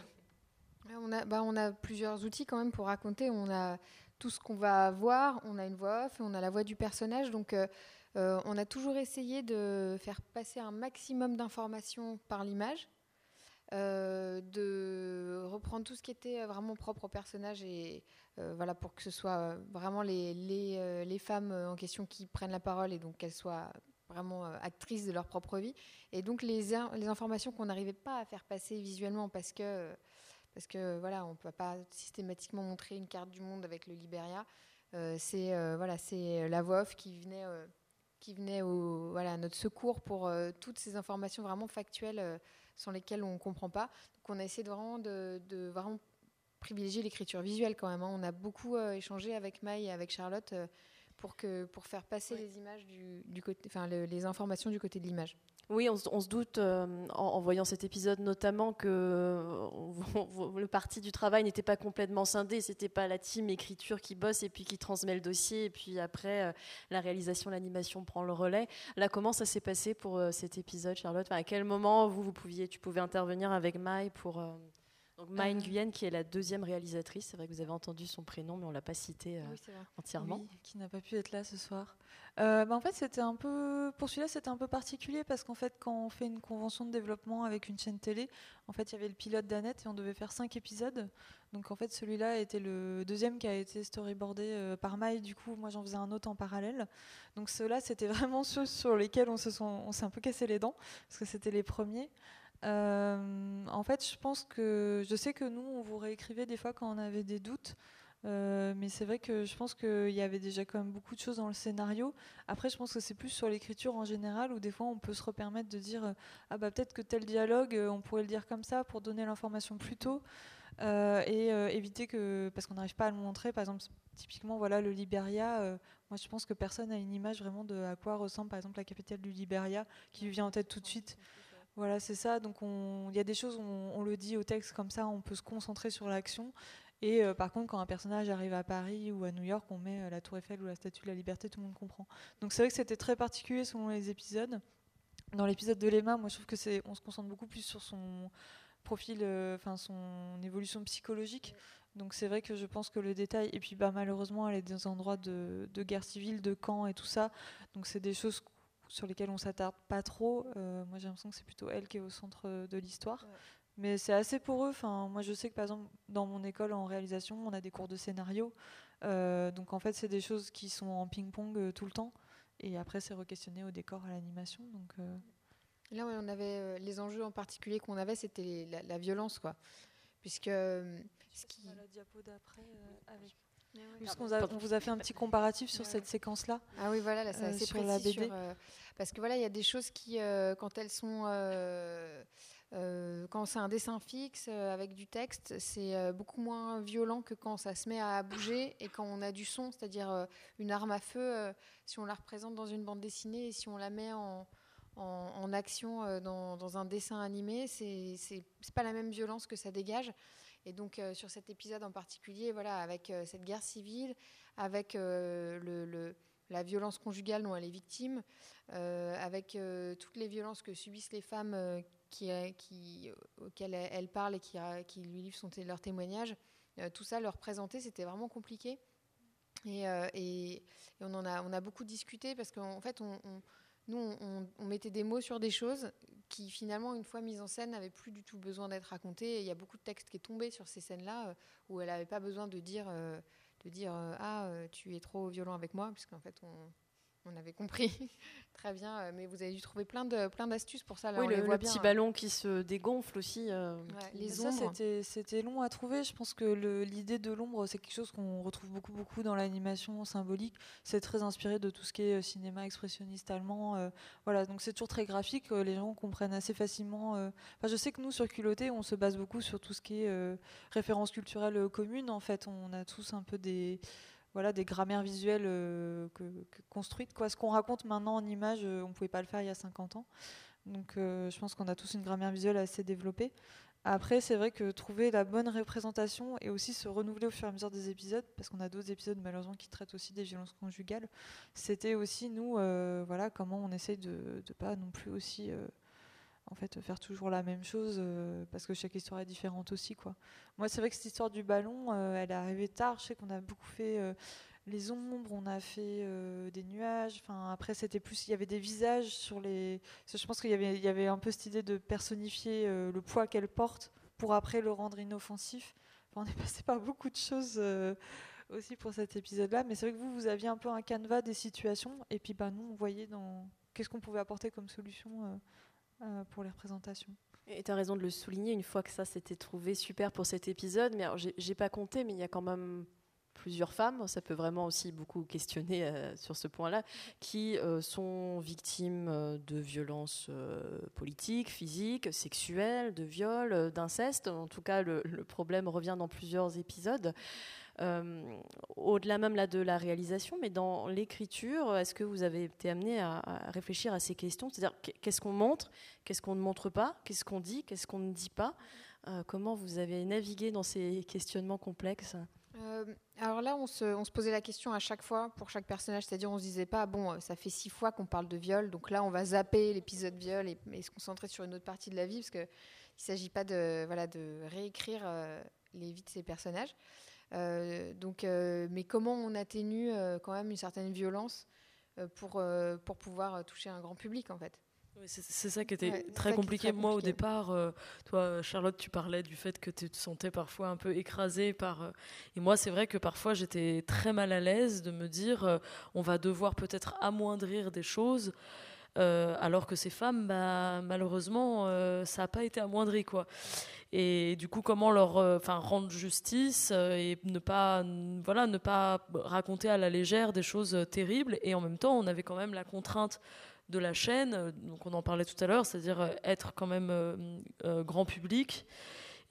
On a, bah, on a plusieurs outils quand même pour raconter. On a tout ce qu'on va voir, on a une voix off et on a la voix du personnage. Donc, euh, euh, on a toujours essayé de faire passer un maximum d'informations par l'image, euh, de reprendre tout ce qui était vraiment propre au personnage et voilà pour que ce soit vraiment les, les, les, femmes en question qui prennent la parole et donc qu'elles soient vraiment actrices de leur propre vie. Et donc, les, les informations qu'on n'arrivait pas à faire passer visuellement parce que parce que voilà, on ne peut pas systématiquement montrer une carte du monde avec le Liberia. Euh, c'est euh, voilà, c'est la voix off qui venait, euh, qui venait au, voilà, à notre secours pour toutes ces informations vraiment factuelles sans lesquelles on ne comprend pas. Donc on a essayé de vraiment, de, de vraiment privilégier l'écriture visuelle quand même. Hein. On a beaucoup échangé avec Maï et avec Charlotte pour, que, pour faire passer les images du, du côté, enfin les informations du côté de l'image. Oui, on, se doute euh, en, voyant cet épisode notamment que euh, [laughs] le parti du travail n'était pas complètement scindé. C'était pas la team écriture qui bosse et puis qui transmet le dossier et puis après euh, la réalisation, l'animation prend le relais. Là, comment ça s'est passé pour cet épisode, Charlotte? À quel moment vous, vous pouviez, tu pouvais intervenir avec Mai pour donc Maï Nguyen, qui est la deuxième réalisatrice, c'est vrai que vous avez entendu son prénom, mais on l'a pas cité entièrement. Oui, qui n'a pas pu être là ce soir. Euh, bah, en fait, c'était un peu pour celui-là, c'était un peu particulier parce qu'en fait, quand on fait une convention de développement avec une chaîne télé, en fait, il y avait le pilote d'Annette et on devait faire cinq épisodes. Donc en fait, celui-là était le deuxième qui a été storyboardé euh, par Maï. Du coup, moi, j'en faisais un autre en parallèle. Donc ceux-là, c'était vraiment ceux sur lesquels on s'est un peu cassé les dents parce que c'était les premiers. Euh, en fait, je pense que je sais que nous, on vous réécrivait des fois quand on avait des doutes. Euh, mais c'est vrai que je pense qu'il y avait déjà quand même beaucoup de choses dans le scénario. Après, je pense que c'est plus sur l'écriture en général où des fois on peut se repermettre de dire ah bah peut-être que tel dialogue euh, on pourrait le dire comme ça pour donner l'information plus tôt euh, et éviter que parce qu'on n'arrive pas à le montrer. Par exemple, typiquement voilà le Liberia. moi, je pense que personne n'a une image vraiment de à quoi ressemble par exemple la capitale du Liberia qui lui vient en tête tout de suite. Voilà, c'est ça. Donc, il y a des choses on, le dit au texte comme ça, on peut se concentrer sur l'action. Et euh, par contre, quand un personnage arrive à Paris ou à New York, on met euh, la Tour Eiffel ou la Statue de la Liberté, tout le monde comprend. Donc c'est vrai que c'était très particulier selon les épisodes. Dans l'épisode de Lema, moi je trouve que c'est, on se concentre beaucoup plus sur son profil, euh, enfin son évolution psychologique. Donc c'est vrai que je pense que le détail, et puis bah, malheureusement elle est dans un endroit de, guerre civile, de camp et tout ça. Donc c'est des choses sur lesquelles on s'attarde pas trop. moi j'ai l'impression que c'est plutôt elle qui est au centre de l'histoire. Mais c'est assez pour eux. Enfin, moi, je sais que par exemple, dans mon école en réalisation, on a des cours de scénario. Euh, donc en fait, c'est des choses qui sont en ping-pong euh, tout le temps. Et après, c'est re-questionné au décor, à l'animation. Donc euh, là, on avait les enjeux en particulier qu'on avait, c'était la, violence, quoi. Puisque ce qui. la diapo d'après avec. On vous a fait un petit comparatif sur cette séquence-là. Ah oui, voilà, là, c'est assez sur précis. La BD. parce que voilà, il y a des choses qui, quand elles sont euh, quand c'est un dessin fixe euh, avec du texte, c'est euh, beaucoup moins violent que quand ça se met à bouger et quand on a du son, c'est-à-dire une arme à feu, si on la représente dans une bande dessinée et si on la met en, en, action dans, un dessin animé, c'est pas la même violence que ça dégage. Et donc sur cet épisode en particulier, voilà, avec cette guerre civile, avec le, la violence conjugale dont elle est victime, avec toutes les violences que subissent les femmes auquel elle parle et qui, lui livre son, leur témoignage, euh, tout ça, leur présenter, c'était vraiment compliqué. Et, euh, on en a, on a beaucoup discuté parce qu'en fait, nous, on, mettait des mots sur des choses qui finalement, une fois mise en scène, n'avait plus du tout besoin d'être racontée. il y a beaucoup de textes qui est tombé sur ces scènes-là où elle n'avait pas besoin de dire, de dire ah tu es trop violent avec moi, puisqu'en fait on, on avait compris. [laughs] Très bien, euh, mais vous avez dû trouver plein de plein d'astuces pour ça. Là, oui, le, petit hein. ballon qui se dégonfle aussi. Euh, les ombres. C'était long à trouver. Je pense que l'idée de l'ombre, c'est quelque chose qu'on retrouve beaucoup beaucoup dans l'animation symbolique. C'est très inspiré de tout ce qui est euh, cinéma expressionniste allemand. voilà, donc c'est toujours très graphique. les gens comprennent assez facilement. Enfin, je sais que nous sur Culotté, on se base beaucoup sur tout ce qui est références culturelles communes. En fait, on a tous un peu des voilà, des grammaires visuelles euh, construites. Quoi. Ce qu'on raconte maintenant en images, euh, on ne pouvait pas le faire il y a 50 ans. Donc euh, je pense qu'on a tous une grammaire visuelle assez développée. Après, c'est vrai que trouver la bonne représentation et aussi se renouveler au fur et à mesure des épisodes, parce qu'on a d'autres épisodes malheureusement qui traitent aussi des violences conjugales, c'était aussi nous, voilà, comment on essaye de ne pas non plus aussi en fait faire toujours la même chose euh, parce que chaque histoire est différente aussi quoi. Moi c'est vrai que cette histoire du ballon euh, elle est arrivée tard, je sais qu'on a beaucoup fait euh, les ombres, on a fait des nuages, enfin après c'était plus il y avait des visages sur les je pense qu'il y avait il y avait un peu cette idée de personnifier le poids qu'elle porte pour après le rendre inoffensif. on est passé par beaucoup de choses aussi pour cet épisode là, mais c'est vrai que vous vous aviez un peu un canevas des situations et puis bah nous on voyait dans qu'est-ce qu'on pouvait apporter comme solution euh, pour les représentations. Et tu as raison de le souligner, une fois que ça s'était trouvé super pour cet épisode, mais j'ai pas compté, mais il y a quand même plusieurs femmes, ça peut vraiment aussi beaucoup questionner euh, sur ce point-là, qui euh, sont victimes de violences politiques, physiques, sexuelles, de viols, d'inceste. En tout cas, le, problème revient dans plusieurs épisodes. Euh, au-delà même là, de la réalisation, mais dans l'écriture, est-ce que vous avez été amené à, réfléchir à ces questions? C'est-à-dire qu'est-ce qu'on montre, qu'est-ce qu'on ne montre pas, qu'est-ce qu'on dit, qu'est-ce qu'on ne dit pas? Euh, Comment vous avez navigué dans ces questionnements complexes? Euh, alors là, on se, posait la question à chaque fois pour chaque personnage, c'est-à-dire on se disait pas bon, ça fait six fois qu'on parle de viol, donc là on va zapper l'épisode viol et, se concentrer sur une autre partie de la vie parce qu'il ne s'agit pas de de réécrire les vies de ces personnages. Euh, donc, euh, mais comment on atténue euh, quand même une certaine violence pour, pour pouvoir toucher un grand public en fait? C'est ça qui était très, compliqué. Moi, au départ, toi, Charlotte, tu parlais du fait que tu te sentais parfois un peu écrasée par. et moi, c'est vrai que parfois, j'étais très mal à l'aise de me dire on va devoir peut-être amoindrir des choses. Alors que ces femmes, bah, malheureusement, ça n'a pas été amoindri. Quoi et du coup comment leur euh, enfin rendre justice euh, et ne pas voilà ne pas raconter à la légère des choses euh, terribles et en même temps on avait quand même la contrainte de la chaîne donc on en parlait tout à l'heure c'est-à-dire être quand même grand public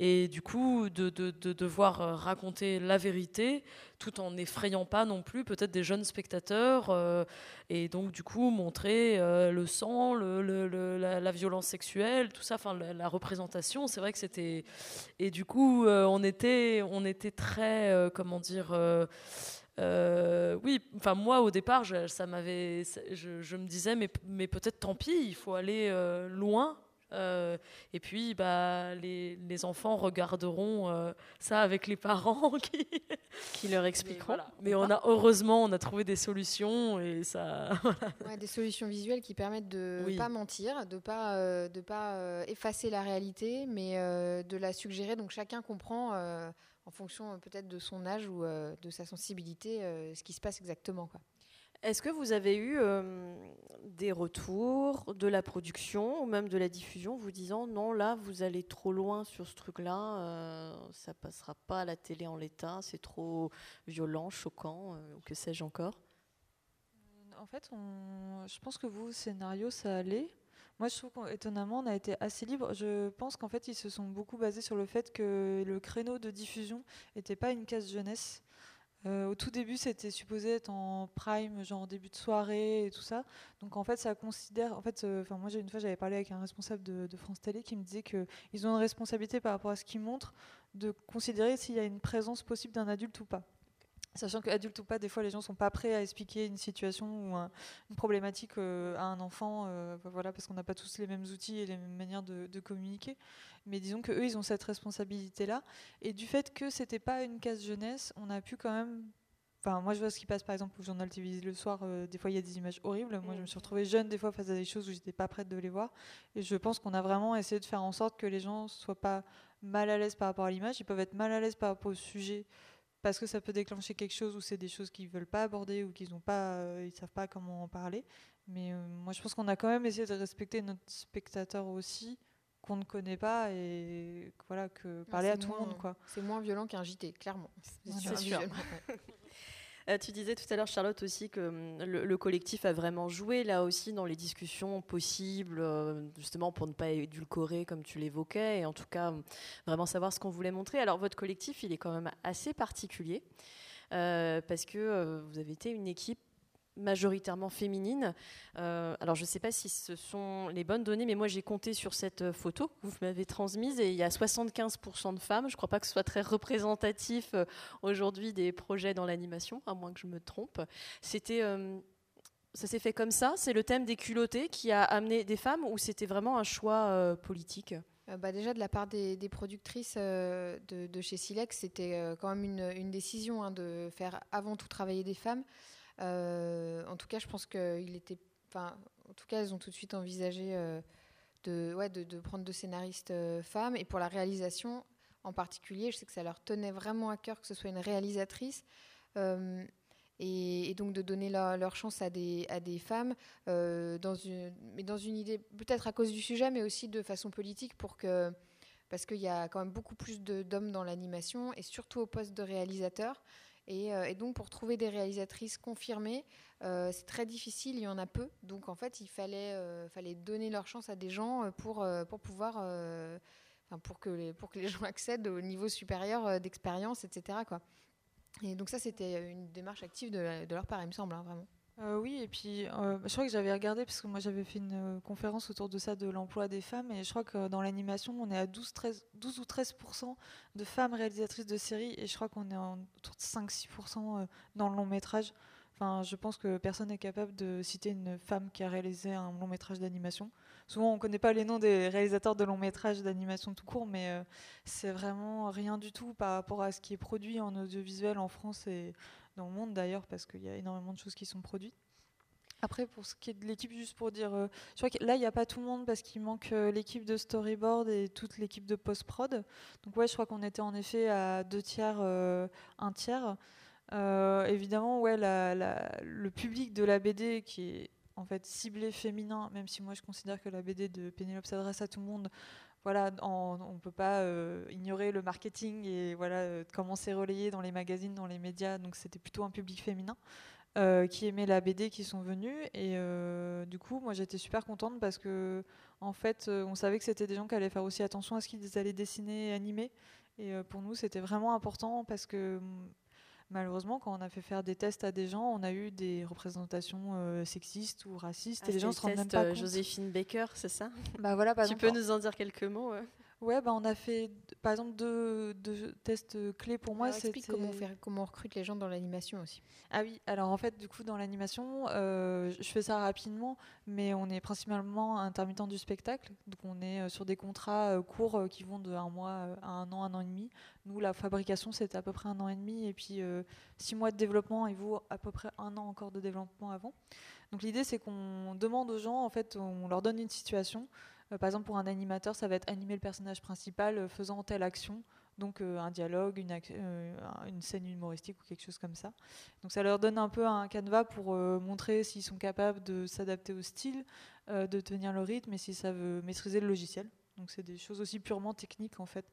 et du coup de, devoir euh, raconter la vérité tout en n'effrayant pas non plus peut-être des jeunes spectateurs euh, et donc du coup montrer euh, le sang, le, la, violence sexuelle, tout ça, enfin la, représentation, c'est vrai que c'était et du coup on était on était très comment dire oui, enfin moi au départ, je, ça m'avait, je, me disais mais, mais peut-être tant pis, il faut aller loin euh, et puis, bah, les, les enfants regarderont euh, ça avec les parents [laughs] qui, qui leur expliqueront. Mais, on a heureusement, on a trouvé des solutions et ça. [laughs] des solutions visuelles qui permettent de ne pas mentir, de pas euh, de pas effacer la réalité, mais de la suggérer. Donc chacun comprend en fonction peut-être de son âge ou de sa sensibilité ce qui se passe exactement, quoi. Est-ce que vous avez eu des retours de la production ou même de la diffusion vous disant non, là, vous allez trop loin sur ce truc-là, euh, ça passera pas à la télé en l'état, c'est trop violent, choquant, euh, ou que sais-je encore? En fait, je pense que vous, scénario, ça allait. Moi, je trouve qu'étonnamment, on a été assez libre. Je pense qu'en fait, ils se sont beaucoup basés sur le fait que le créneau de diffusion n'était pas une case jeunesse. Euh, au tout début, c'était supposé être en prime, genre début de soirée et tout ça. Donc en fait, ça considère. En fait, euh, enfin moi, une fois, j'avais parlé avec un responsable de, France Télé qui me disait qu'ils ont une responsabilité par rapport à ce qu'ils montrent de considérer s'il y a une présence possible d'un adulte ou pas. Sachant qu'adulte ou pas, des fois les gens sont pas prêts à expliquer une situation ou une problématique euh, à un enfant, voilà, parce qu'on n'a pas tous les mêmes outils et les mêmes manières de, de communiquer. Mais disons qu'eux, ils ont cette responsabilité-là. Et du fait que c'était pas une case jeunesse, on a pu quand même Enfin, moi, je vois ce qui passe par exemple au journal télévisé le soir. euh, des fois, il y a des images horribles. Moi, je me suis retrouvée jeune des fois face à des choses où j'étais pas prête de les voir. Et je pense qu'on a vraiment essayé de faire en sorte que les gens soient pas mal à l'aise par rapport à l'image. Ils peuvent être mal à l'aise par rapport au sujet parce que ça peut déclencher quelque chose ou c'est des choses qu'ils veulent pas aborder ou qu'ils ont pas, euh, ils savent pas comment en parler. Mais euh, moi, je pense qu'on a quand même essayé de respecter notre spectateur aussi qu'on ne connaît pas et que, voilà que parler à tout le monde quoi. C'est moins violent qu'un JT, clairement. C'est sûr, C'est sûr. [laughs] Euh, tu disais tout à l'heure, Charlotte, aussi que hum, le, le collectif a vraiment joué là aussi dans les discussions possibles, euh, justement pour ne pas édulcorer comme tu l'évoquais, et en tout cas hum, vraiment savoir ce qu'on voulait montrer. Alors votre collectif, il est quand même assez particulier euh, parce que vous avez été une équipe majoritairement féminine. Euh, alors je ne sais pas si ce sont les bonnes données, mais moi j'ai compté sur cette euh, photo que vous m'avez transmise et il y a 75% de femmes. Je ne crois pas que ce soit très représentatif euh, aujourd'hui des projets dans l'animation, à moins que je me trompe. C'était, ça s'est fait comme ça? C'est le thème des culottés qui a amené des femmes ou c'était vraiment un choix politique? Bah, déjà, de la part des, productrices de, chez Silex, c'était quand même une, une décision hein, de faire avant tout travailler des femmes. Euh, en tout cas, je pense qu'il était. En tout cas, elles ont tout de suite envisagé euh, de, prendre deux scénaristes euh, femmes. Et pour la réalisation en particulier, je sais que ça leur tenait vraiment à cœur que ce soit une réalisatrice. Et, donc de donner leur, chance à des, femmes, mais dans une idée, peut-être à cause du sujet, mais aussi de façon politique, pour que, parce qu'il y a quand même beaucoup plus d'hommes dans l'animation, et surtout au poste de réalisateur. Et, euh, et donc pour trouver des réalisatrices confirmées, euh, c'est très difficile, il y en a peu. Donc en fait, il fallait, euh, donner leur chance à des gens pour, pour pouvoir... pour, que les, pour que les [laughs] gens accèdent au niveau supérieur d'expérience, etc. Et donc ça, c'était une démarche active de, de leur part, il me semble, hein, vraiment. Euh, oui, et puis euh, je crois que j'avais regardé, parce que moi j'avais fait une euh, conférence autour de ça, de l'emploi des femmes, et je crois que dans l'animation, on est à 12, 13, 12 ou 13% de femmes réalisatrices de séries, et je crois qu'on est en, autour de 5-6% euh, dans le long métrage. Enfin, je pense que personne n'est capable de citer une femme qui a réalisé un long métrage d'animation. Souvent, on ne connaît pas les noms des réalisateurs de long métrage d'animation tout court, mais c'est vraiment rien du tout par rapport à ce qui est produit en audiovisuel en France et dans monde d'ailleurs, parce qu'il y a énormément de choses qui sont produites. Après, pour ce qui est de l'équipe, juste pour dire, euh, je crois que là, il n'y a pas tout le monde parce qu'il manque euh, l'équipe de storyboard et toute l'équipe de post-prod. Donc, ouais, je crois qu'on était en effet à deux tiers, euh, un tiers. Évidemment, ouais, la- le public de la BD qui est en fait ciblé féminin, même si moi je considère que la BD de Pénélope s'adresse à tout le monde. Voilà, on ne peut pas euh, ignorer le marketing et voilà euh, comment c'est relayé dans les magazines, dans les médias. Donc c'était plutôt un public féminin euh, qui aimait la BD qui sont venus. Et du coup, moi j'étais super contente parce que en fait, on savait que c'était des gens qui allaient faire aussi attention à ce qu'ils allaient dessiner et animer. Et pour nous, c'était vraiment important parce que malheureusement, quand on a fait faire des tests à des gens, on a eu des représentations euh, sexistes ou racistes et les gens se rendent même pas compte. euh, Joséphine Baker, c'est ça? Bah voilà, par Tu exemple, peux nous en dire quelques mots ouais Ouais, bah on a fait par exemple deux, deux tests clés pour moi. Alors, explique comment on, fait, comment on recrute les gens dans l'animation aussi. Ah oui, alors en fait, du coup, dans l'animation, euh, je fais ça rapidement, mais on est principalement intermittent du spectacle. Donc on est euh, sur des contrats euh, courts qui vont de un mois à un an, un an et demi. Nous, la fabrication, c'était à peu près un an et demi, et puis euh, six mois de développement, et vous, à peu près un an encore de développement avant. Donc l'idée, c'est qu'on demande aux gens, en fait, on leur donne une situation. Euh, par exemple, pour un animateur, ça va être animer le personnage principal euh, faisant telle action. Donc euh, un dialogue, une, scène humoristique ou quelque chose comme ça. Donc ça leur donne un peu un canevas pour montrer s'ils sont capables de s'adapter au style, de tenir le rythme et s'ils savent maîtriser le logiciel. Donc c'est des choses aussi purement techniques en fait.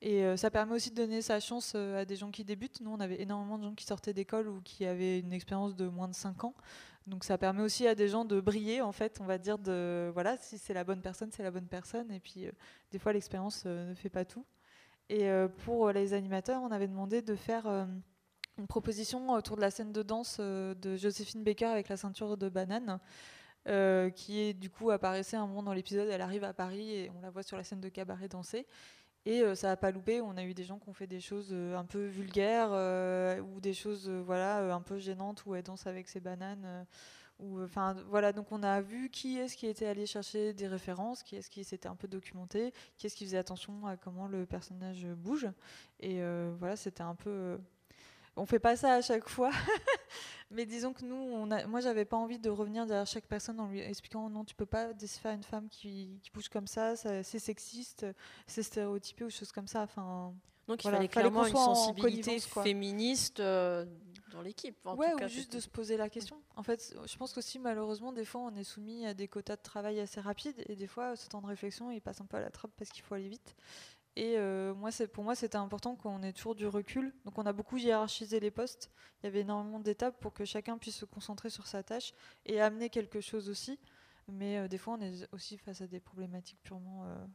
Et ça permet aussi de donner sa chance à des gens qui débutent. Nous, on avait énormément de gens qui sortaient d'école ou qui avaient une expérience de moins de 5 ans. Donc ça permet aussi à des gens de briller, en fait, on va dire, de voilà, si c'est la bonne personne, c'est la bonne personne. Et puis, euh, des fois, l'expérience euh, ne fait pas tout. Et euh, pour les animateurs, on avait demandé de faire une proposition autour de la scène de danse de Joséphine Baker avec la ceinture de banane. qui est du coup apparaissait un moment dans l'épisode, elle arrive à Paris et on la voit sur la scène de cabaret danser. Et euh, ça n'a pas loupé, on a eu des gens qui ont fait des choses euh, un peu vulgaires euh, ou des choses voilà, un peu gênantes où elle danse avec ses bananes. enfin, voilà, donc on a vu qui est-ce qui était allé chercher des références, qui est-ce qui s'était un peu documenté, qui est-ce qui faisait attention à comment le personnage bouge. Et voilà, c'était un peu. On fait pas ça à chaque fois. [laughs] Mais disons que nous, on a, moi, j'avais pas envie de revenir derrière chaque personne en lui expliquant non, tu peux pas défaire une femme qui, qui bouge comme ça, c'est sexiste, c'est stéréotypé ou choses comme ça. Enfin, donc il fallait clairement une sensibilité féministe euh, dans l'équipe. Ouais, ou juste de se poser la question. En fait, je pense qu'aussi malheureusement, des fois, on est soumis à des quotas de travail assez rapides et des fois, ce temps de réflexion, il passe un peu à la trappe parce qu'il faut aller vite. Et euh, moi, pour moi, c'était important qu'on ait toujours du recul. Donc, on a beaucoup hiérarchisé les postes. Il y avait énormément d'étapes pour que chacun puisse se concentrer sur sa tâche et amener quelque chose aussi. Mais euh, des fois, on est aussi face à des problématiques purement euh,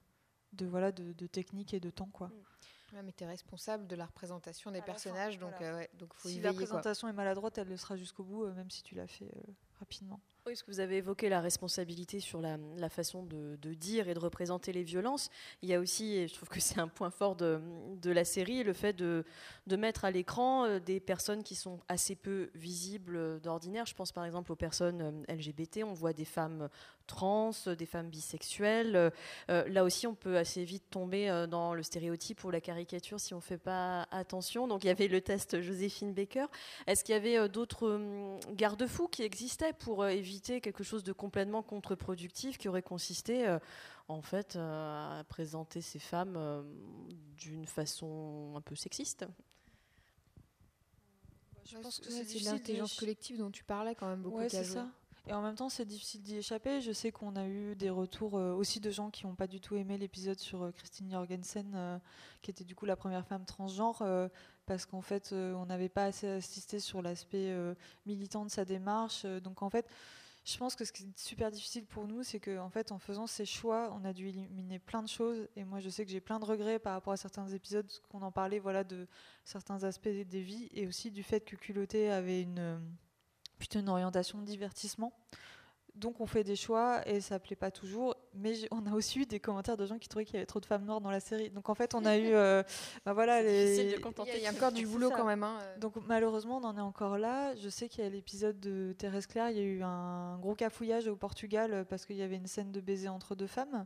de, voilà, de, technique et de temps. Quoi. Ouais, mais tu es responsable de la représentation des personnages, donc, ouais, donc faut si la présentation est maladroite, elle le sera jusqu'au bout, même si tu l'as fait rapidement. Oui, parce que vous avez évoqué la responsabilité sur la, façon de, dire et de représenter les violences. Il y a aussi, et je trouve que c'est un point fort de, la série, le fait de, mettre à l'écran euh, des personnes qui sont assez peu visibles d'ordinaire. Je pense par exemple aux personnes euh, LGBT. On voit des femmes trans, des femmes bisexuelles. Euh, là aussi, on peut assez vite tomber dans le stéréotype ou la caricature si on ne fait pas attention. Donc il y avait le test Joséphine Baker. Est-ce qu'il y avait d'autres hum, garde-fous qui existaient pour éviter quelque chose de complètement contre-productif qui aurait consisté euh, en fait euh, à présenter ces femmes euh, d'une façon un peu sexiste? Je pense que c'est l'intelligence collective dont tu parlais quand même beaucoup. Ouais, c'est ça. Et en même temps, c'est difficile d'y échapper. Je sais qu'on a eu des retours aussi de gens qui n'ont pas du tout aimé l'épisode sur Christine Jorgensen, qui était du coup la première femme transgenre, parce qu'en fait, on n'avait pas assez assisté sur l'aspect militant de sa démarche. donc en fait, je pense que ce qui est super difficile pour nous, c'est qu'en en fait, en faisant ces choix, on a dû éliminer plein de choses. Et moi, je sais que j'ai plein de regrets par rapport à certains épisodes, qu'on en parlait, voilà, de certains aspects des vies, et aussi du fait que Culotté avait une, plutôt une orientation de divertissement donc on fait des choix et ça plaît pas toujours. Mais on a aussi eu des commentaires de gens qui trouvaient qu'il y avait trop de femmes noires dans la série. Donc en fait on a eu, euh, [laughs] bah voilà, les... il y a encore du boulot quand même. Hein, euh. Donc malheureusement on en est encore là. Je sais qu'il y a l'épisode de Thérèse Claire, il y a eu un gros cafouillage au Portugal euh, parce qu'il y avait une scène de baiser entre deux femmes.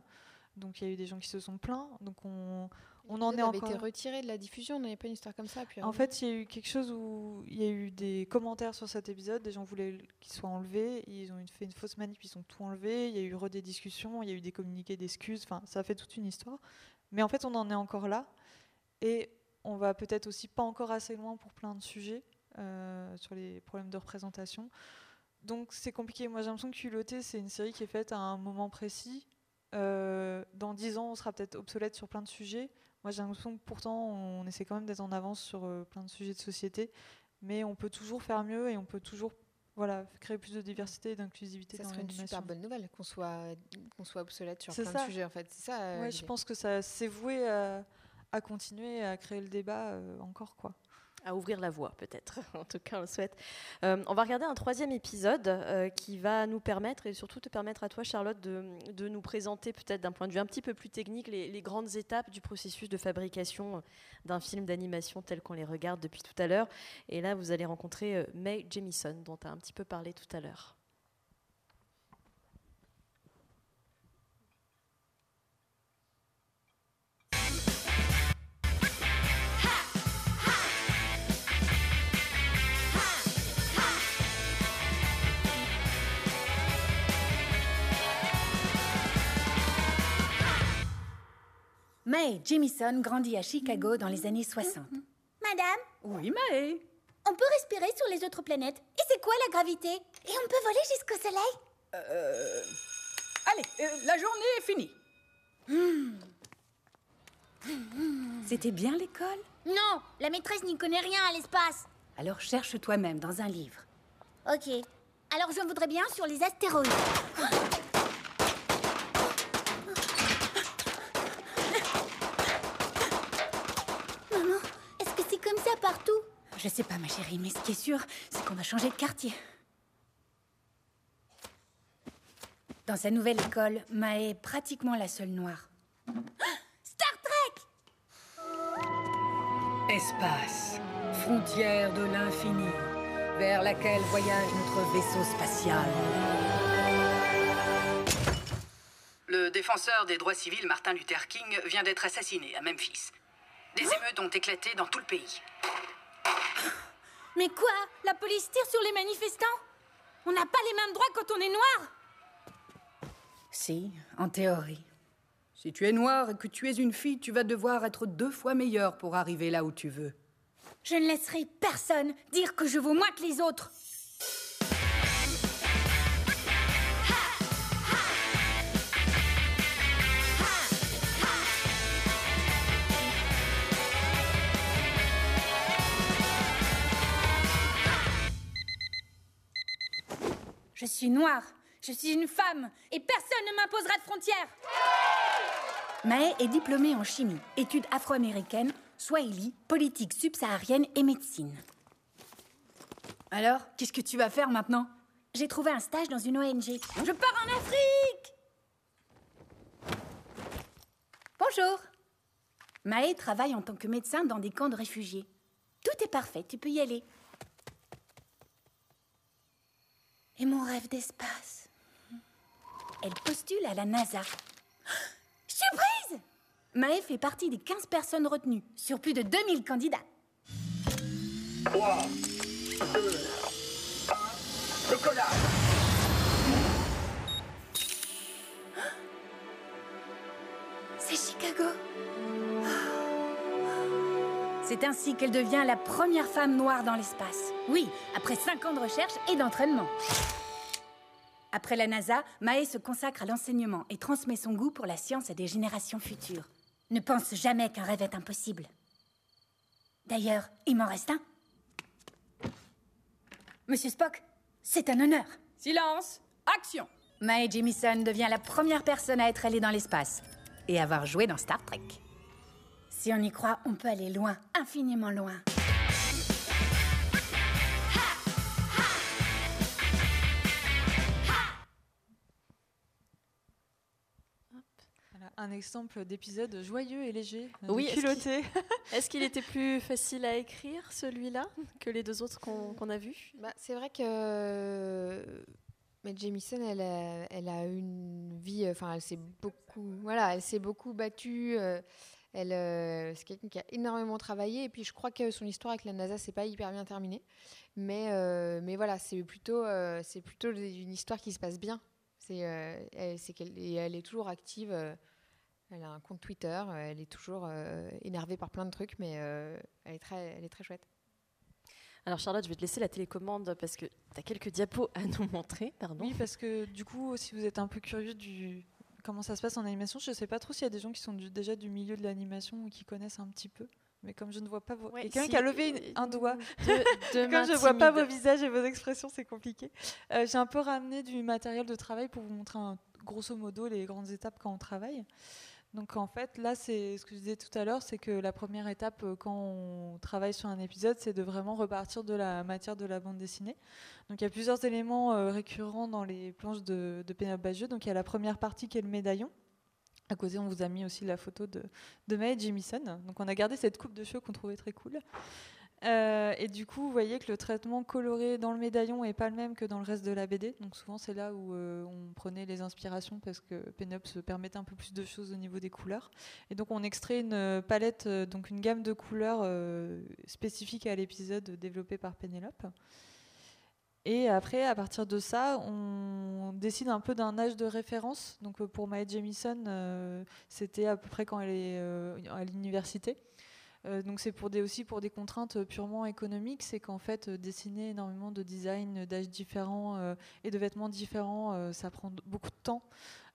Donc il y a eu des gens qui se sont plaints. Donc on, on en est encore. été retiré de la diffusion, on n'avait pas une histoire comme ça. en fait, il y a eu quelque chose où il y a eu des commentaires sur cet épisode, des gens voulaient qu'il soit enlevé, ils ont fait une fausse manip, ils ont tout enlevé, il y a eu des discussions, il y a eu des communiqués d'excuses, enfin, ça a fait toute une histoire. Mais en fait, on en est encore là, et on va peut-être aussi pas encore assez loin pour plein de sujets euh, sur les problèmes de représentation. Donc c'est compliqué. Moi, j'ai l'impression que Culotté, c'est une série qui est faite à un moment précis. Euh, dans dix ans, on sera peut-être obsolète sur plein de sujets. Moi, j'ai l'impression que pourtant, on essaie quand même d'être en avance sur euh, plein de sujets de société, mais on peut toujours faire mieux et on peut toujours voilà, créer plus de diversité et d'inclusivité dans l'animation. Ça serait une super bonne nouvelle qu'on soit, qu'on soit obsolète sur plein de sujets, en fait. C'est ça. Euh, ouais, je pense que ça s'est voué à, à, continuer à créer le débat euh, encore, quoi à ouvrir la voie, peut-être. [laughs] en tout cas, on le souhaite. Euh, on va regarder un troisième épisode euh, qui va nous permettre, et surtout te permettre à toi, Charlotte, de, nous présenter, peut-être d'un point de vue un petit peu plus technique, les, grandes étapes du processus de fabrication euh, d'un film d'animation tel qu'on les regarde depuis tout à l'heure. Et là, vous allez rencontrer May Jamison, dont tu as un petit peu parlé tout à l'heure. Mae Jamison grandit à Chicago dans les années 60. Madame? Oui, Mae On peut respirer sur les autres planètes. Et c'est quoi la gravité? Et on peut voler jusqu'au soleil? Euh... Allez, euh, la journée est finie. C'était bien l'école? Non, la maîtresse n'y connaît rien à l'espace. Alors cherche toi-même dans un livre. Ok. Alors je voudrais bien sur les astéroïdes. Je sais pas, ma chérie, mais ce qui est sûr, c'est qu'on va changer de quartier. Dans sa nouvelle école, Ma est pratiquement la seule noire. [gasps] Star Trek Espace, frontière de l'infini, vers laquelle voyage notre vaisseau spatial. Le défenseur des droits civils Martin Luther King vient d'être assassiné à Memphis. Des émeutes ont éclaté dans tout le pays. Mais quoi? La police tire sur les manifestants? On n'a pas les mêmes droits quand on est noir? Si, en théorie. Si tu es noire et que tu es une fille, tu vas devoir être deux fois meilleure pour arriver là où tu veux. Je ne laisserai personne dire que je vaux moins que les autres. Je suis noire, je suis une femme, et personne ne m'imposera de frontières. Mae est diplômée en chimie, études afro-américaines, swahili, politique subsaharienne et médecine. Alors, qu'est-ce que tu vas faire maintenant? J'ai trouvé un stage dans une ONG. Je pars en Afrique Bonjour. Mae travaille en tant que médecin dans des camps de réfugiés. Tout est parfait, tu peux y aller. Et mon rêve d'espace Elle postule à la NASA. [gasps] Surprise Mae fait partie des 15 personnes retenues sur plus de 2000 candidats. 3, 2, 1, décollage C'est Chicago. C'est ainsi qu'elle devient la première femme noire dans l'espace. Oui, après cinq ans de recherche et d'entraînement. Après la NASA, Mae se consacre à l'enseignement et transmet son goût pour la science à des générations futures. Ne pense jamais qu'un rêve est impossible. D'ailleurs, il m'en reste un. Monsieur Spock, c'est un honneur. Silence Action Mae Jemison devient la première personne à être allée dans l'espace et avoir joué dans Star Trek. Si on y croit, on peut aller loin, infiniment loin. Voilà, un exemple d'épisode joyeux et léger, Oui, est-ce qu'il- culotté. [laughs] Est-ce qu'il était plus [laughs] facile à écrire, celui-là, que les deux autres qu'on qu'on a vus? Bah, c'est vrai que mais Jamison, elle a, elle a une vie, enfin, elle s'est beaucoup, voilà, elle s'est beaucoup battue. euh, elle, euh, c'est quelqu'un qui a énormément travaillé. Et puis, je crois que son histoire avec la NASA, c'est pas hyper bien terminé. Mais, euh, mais voilà, c'est plutôt, euh, c'est plutôt une histoire qui se passe bien. C'est, euh, elle, c'est qu'elle et elle est toujours active. elle a un compte Twitter. Elle est toujours euh, énervée par plein de trucs, mais euh, elle est très, elle est très chouette. Alors Charlotte, je vais te laisser la télécommande parce que tu as quelques diapos à nous montrer. Pardon. Oui, parce que du coup, si vous êtes un peu curieux du comment ça se passe en animation, je ne sais pas trop s'il y a des gens qui sont du- déjà du milieu de l'animation ou qui connaissent un petit peu. Mais comme je ne vois pas vos... Ouais, quelqu'un si, qui a levé une- euh, un doigt. de- [laughs] de comme je ne vois pas vos visages et vos expressions, c'est compliqué. Euh, J'ai un peu ramené du matériel de travail pour vous montrer un- grosso modo les grandes étapes quand on travaille. Donc en fait, là, c'est ce que je disais tout à l'heure, c'est que la première étape euh, quand on travaille sur un épisode, c'est de vraiment repartir de la matière de la bande dessinée. Donc il y a plusieurs éléments euh, récurrents dans les planches de, de Pénélope Bagieux. Donc il y a la première partie qui est le médaillon. À côté, on vous a mis aussi la photo de, de Mae Jemison. Donc on a gardé cette coupe de cheveux qu'on trouvait très cool. Euh, et du coup, vous voyez que le traitement coloré dans le médaillon est pas le même que dans le reste de la BD. Donc souvent, c'est là où euh, on prenait les inspirations parce que Pénélope se permettait un peu plus de choses au niveau des couleurs. Et donc on extrait une euh, palette, donc une gamme de couleurs euh, spécifique à l'épisode développé par Pénélope. Et après, à partir de ça, on décide un peu d'un âge de référence. Donc pour Mae Jemison, euh, c'était à peu près quand elle est à l'université. Euh, donc c'est aussi pour des contraintes purement économiques, c'est qu'en fait euh, dessiner énormément de designs d'âges différents euh, et de vêtements différents, ça prend beaucoup de temps.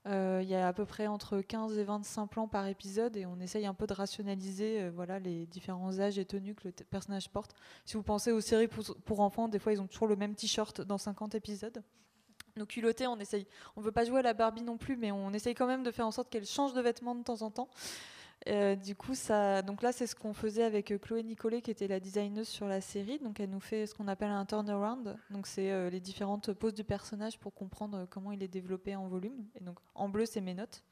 Il y a à peu près entre 15 et 25 plans par épisode et on essaye un peu de rationaliser voilà, les différents âges et tenues que le personnage porte. Si vous pensez aux séries pour, pour enfants, des fois ils ont toujours le même t-shirt dans 50 épisodes. Nos culottés, on essaye. On veut pas jouer à la Barbie non plus, mais on essaye quand même de faire en sorte qu'elle change de vêtements de temps en temps. Euh, du coup, ça, donc là, c'est ce qu'on faisait avec euh, Chloé Nicolet, qui était la designeuse sur la série. Donc, elle nous fait ce qu'on appelle un turnaround. Donc, c'est euh, les différentes poses du personnage pour comprendre comment il est développé en volume. Et donc, en bleu, c'est mes notes.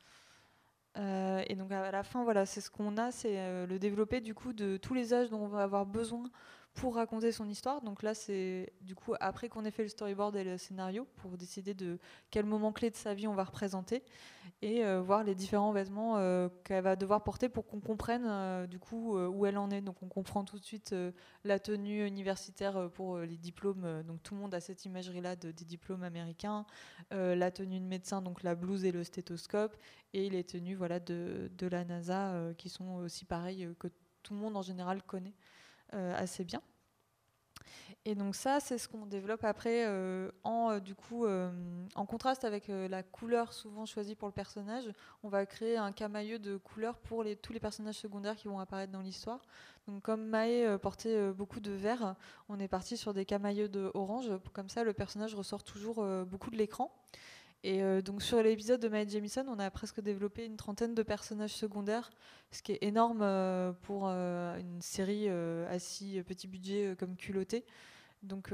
Euh, et donc, à la fin, voilà, c'est ce qu'on a, c'est le développé du coup de tous les âges dont on va avoir besoin pour raconter son histoire. Donc là, c'est du coup après qu'on ait fait le storyboard et le scénario pour décider de quel moment clé de sa vie on va représenter et euh, voir les différents vêtements euh, qu'elle va devoir porter pour qu'on comprenne euh, du coup où elle en est. Donc on comprend tout de suite la tenue universitaire pour les diplômes. donc tout le monde a cette imagerie-là de, des diplômes américains. la tenue de médecin, donc la blouse et le stéthoscope, et les tenues voilà de, de la NASA qui sont aussi pareilles que tout le monde en général connaît. Euh, assez bien. Et donc ça, c'est ce qu'on développe après euh, en euh, du coup en contraste avec la couleur souvent choisie pour le personnage. On va créer un camailleux de couleurs pour tous les personnages secondaires qui vont apparaître dans l'histoire. Donc comme Mae portait beaucoup de vert, on est parti sur des camailleux de orange. Comme ça, le personnage ressort toujours beaucoup de l'écran. Et euh, donc sur l'épisode de Mae Jamison, on a presque développé une trentaine de personnages secondaires, ce qui est énorme euh, pour euh, une série à si petit budget comme Culotté. Donc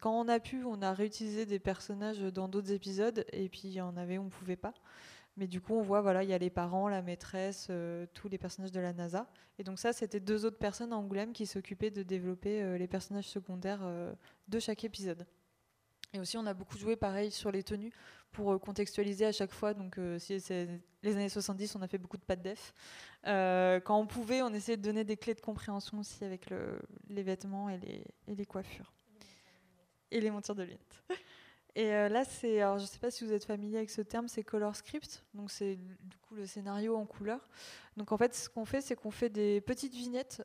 quand on a pu, on a réutilisé des personnages dans d'autres épisodes, et puis il y en avait, on ne pouvait pas. Mais du coup, on voit, voilà, il y a les parents, la maîtresse, tous les personnages de la NASA. Et donc ça, c'était deux autres personnes à Angoulême qui s'occupaient de développer les personnages secondaires de chaque épisode. Et aussi, on a beaucoup joué pareil sur les tenues pour euh, contextualiser à chaque fois. Donc, euh, si c'est les années 70, on a fait beaucoup de pas de def. Euh, quand on pouvait, on essayait de donner des clés de compréhension aussi avec le, les vêtements et les, et les, coiffures. Et les montures de lunettes. [laughs] Et là, c'est, alors je ne sais pas si vous êtes familier avec ce terme, c'est color script. Donc, c'est du coup le scénario en couleur. Donc, en fait, ce qu'on fait, c'est qu'on fait des petites vignettes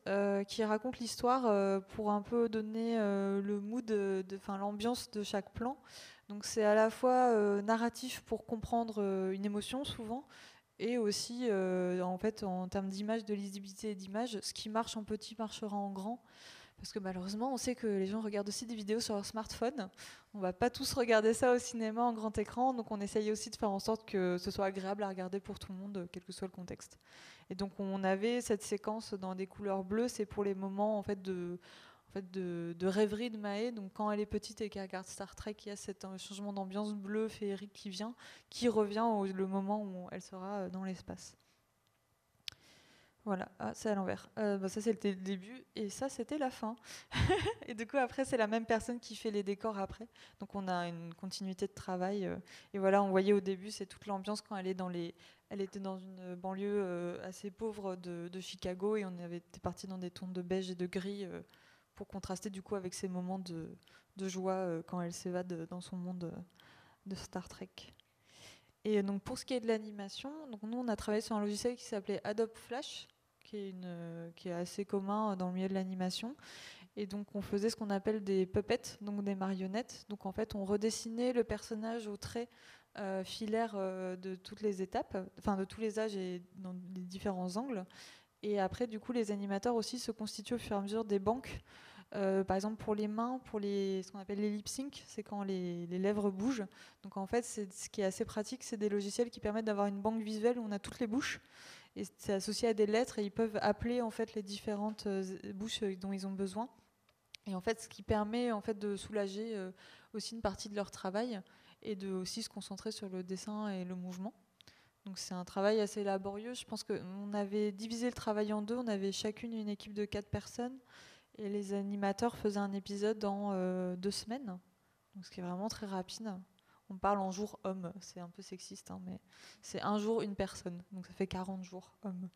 qui racontent l'histoire pour un peu donner le mood, enfin l'ambiance de chaque plan. Donc c'est à la fois euh, narratif pour comprendre euh, une émotion souvent, et aussi euh, en fait en termes d'image, de lisibilité et d'image, ce qui marche en petit marchera en grand. Parce que malheureusement, on sait que les gens regardent aussi des vidéos sur leur smartphone. On va pas tous regarder ça au cinéma en grand écran, donc on essaye aussi de faire en sorte que ce soit agréable à regarder pour tout le monde, quel que soit le contexte. Et donc on avait cette séquence dans des couleurs bleues, c'est pour les moments en fait de rêverie de Mae. Donc, quand elle est petite et qu'elle regarde Star Trek, il y a cet euh, changement d'ambiance bleu féerique qui vient, qui revient au moment où elle sera euh, dans l'espace. Voilà, ah, c'est à l'envers. Euh, bah, ça, c'était le début, et ça, c'était la fin. [laughs] et du coup, après, c'est la même personne qui fait les décors après. Donc, on a une continuité de travail. et voilà, on voyait au début, c'est toute l'ambiance quand elle est dans les. Elle était dans une banlieue assez pauvre de, de, Chicago, et on avait été parti dans des tons de beige et de gris pour contraster du coup avec ces moments de, joie euh, quand elle s'évade dans son monde euh, de Star Trek. Et donc pour ce qui est de l'animation, nous on a travaillé sur un logiciel qui s'appelait Adobe Flash, qui est, euh, assez commun dans le milieu de l'animation. Et donc on faisait ce qu'on appelle des puppets, donc des marionnettes. Donc en fait on redessinait le personnage au trait filaire de toutes les étapes, enfin de tous les âges et dans les différents angles. Et après, du coup, les animateurs aussi se constituent au fur et à mesure des banques euh, par exemple, pour les mains, pour les, ce qu'on appelle les lip sync, c'est quand les, lèvres bougent. Donc en fait, ce qui est assez pratique, c'est des logiciels qui permettent d'avoir une banque visuelle où on a toutes les bouches. Et c'est associé à des lettres et ils peuvent appeler en fait les différentes euh, bouches euh, dont ils ont besoin. Et en fait, ce qui permet en fait de soulager aussi une partie de leur travail et de aussi se concentrer sur le dessin et le mouvement. Donc c'est un travail assez laborieux. Je pense qu'on avait divisé le travail en deux. On avait chacune une équipe de quatre personnes et les animateurs faisaient un épisode euh, deux semaines, donc ce qui est vraiment très rapide. On parle en jour homme, c'est un peu sexiste, hein, mais c'est un jour une personne, donc ça fait 40 jours homme.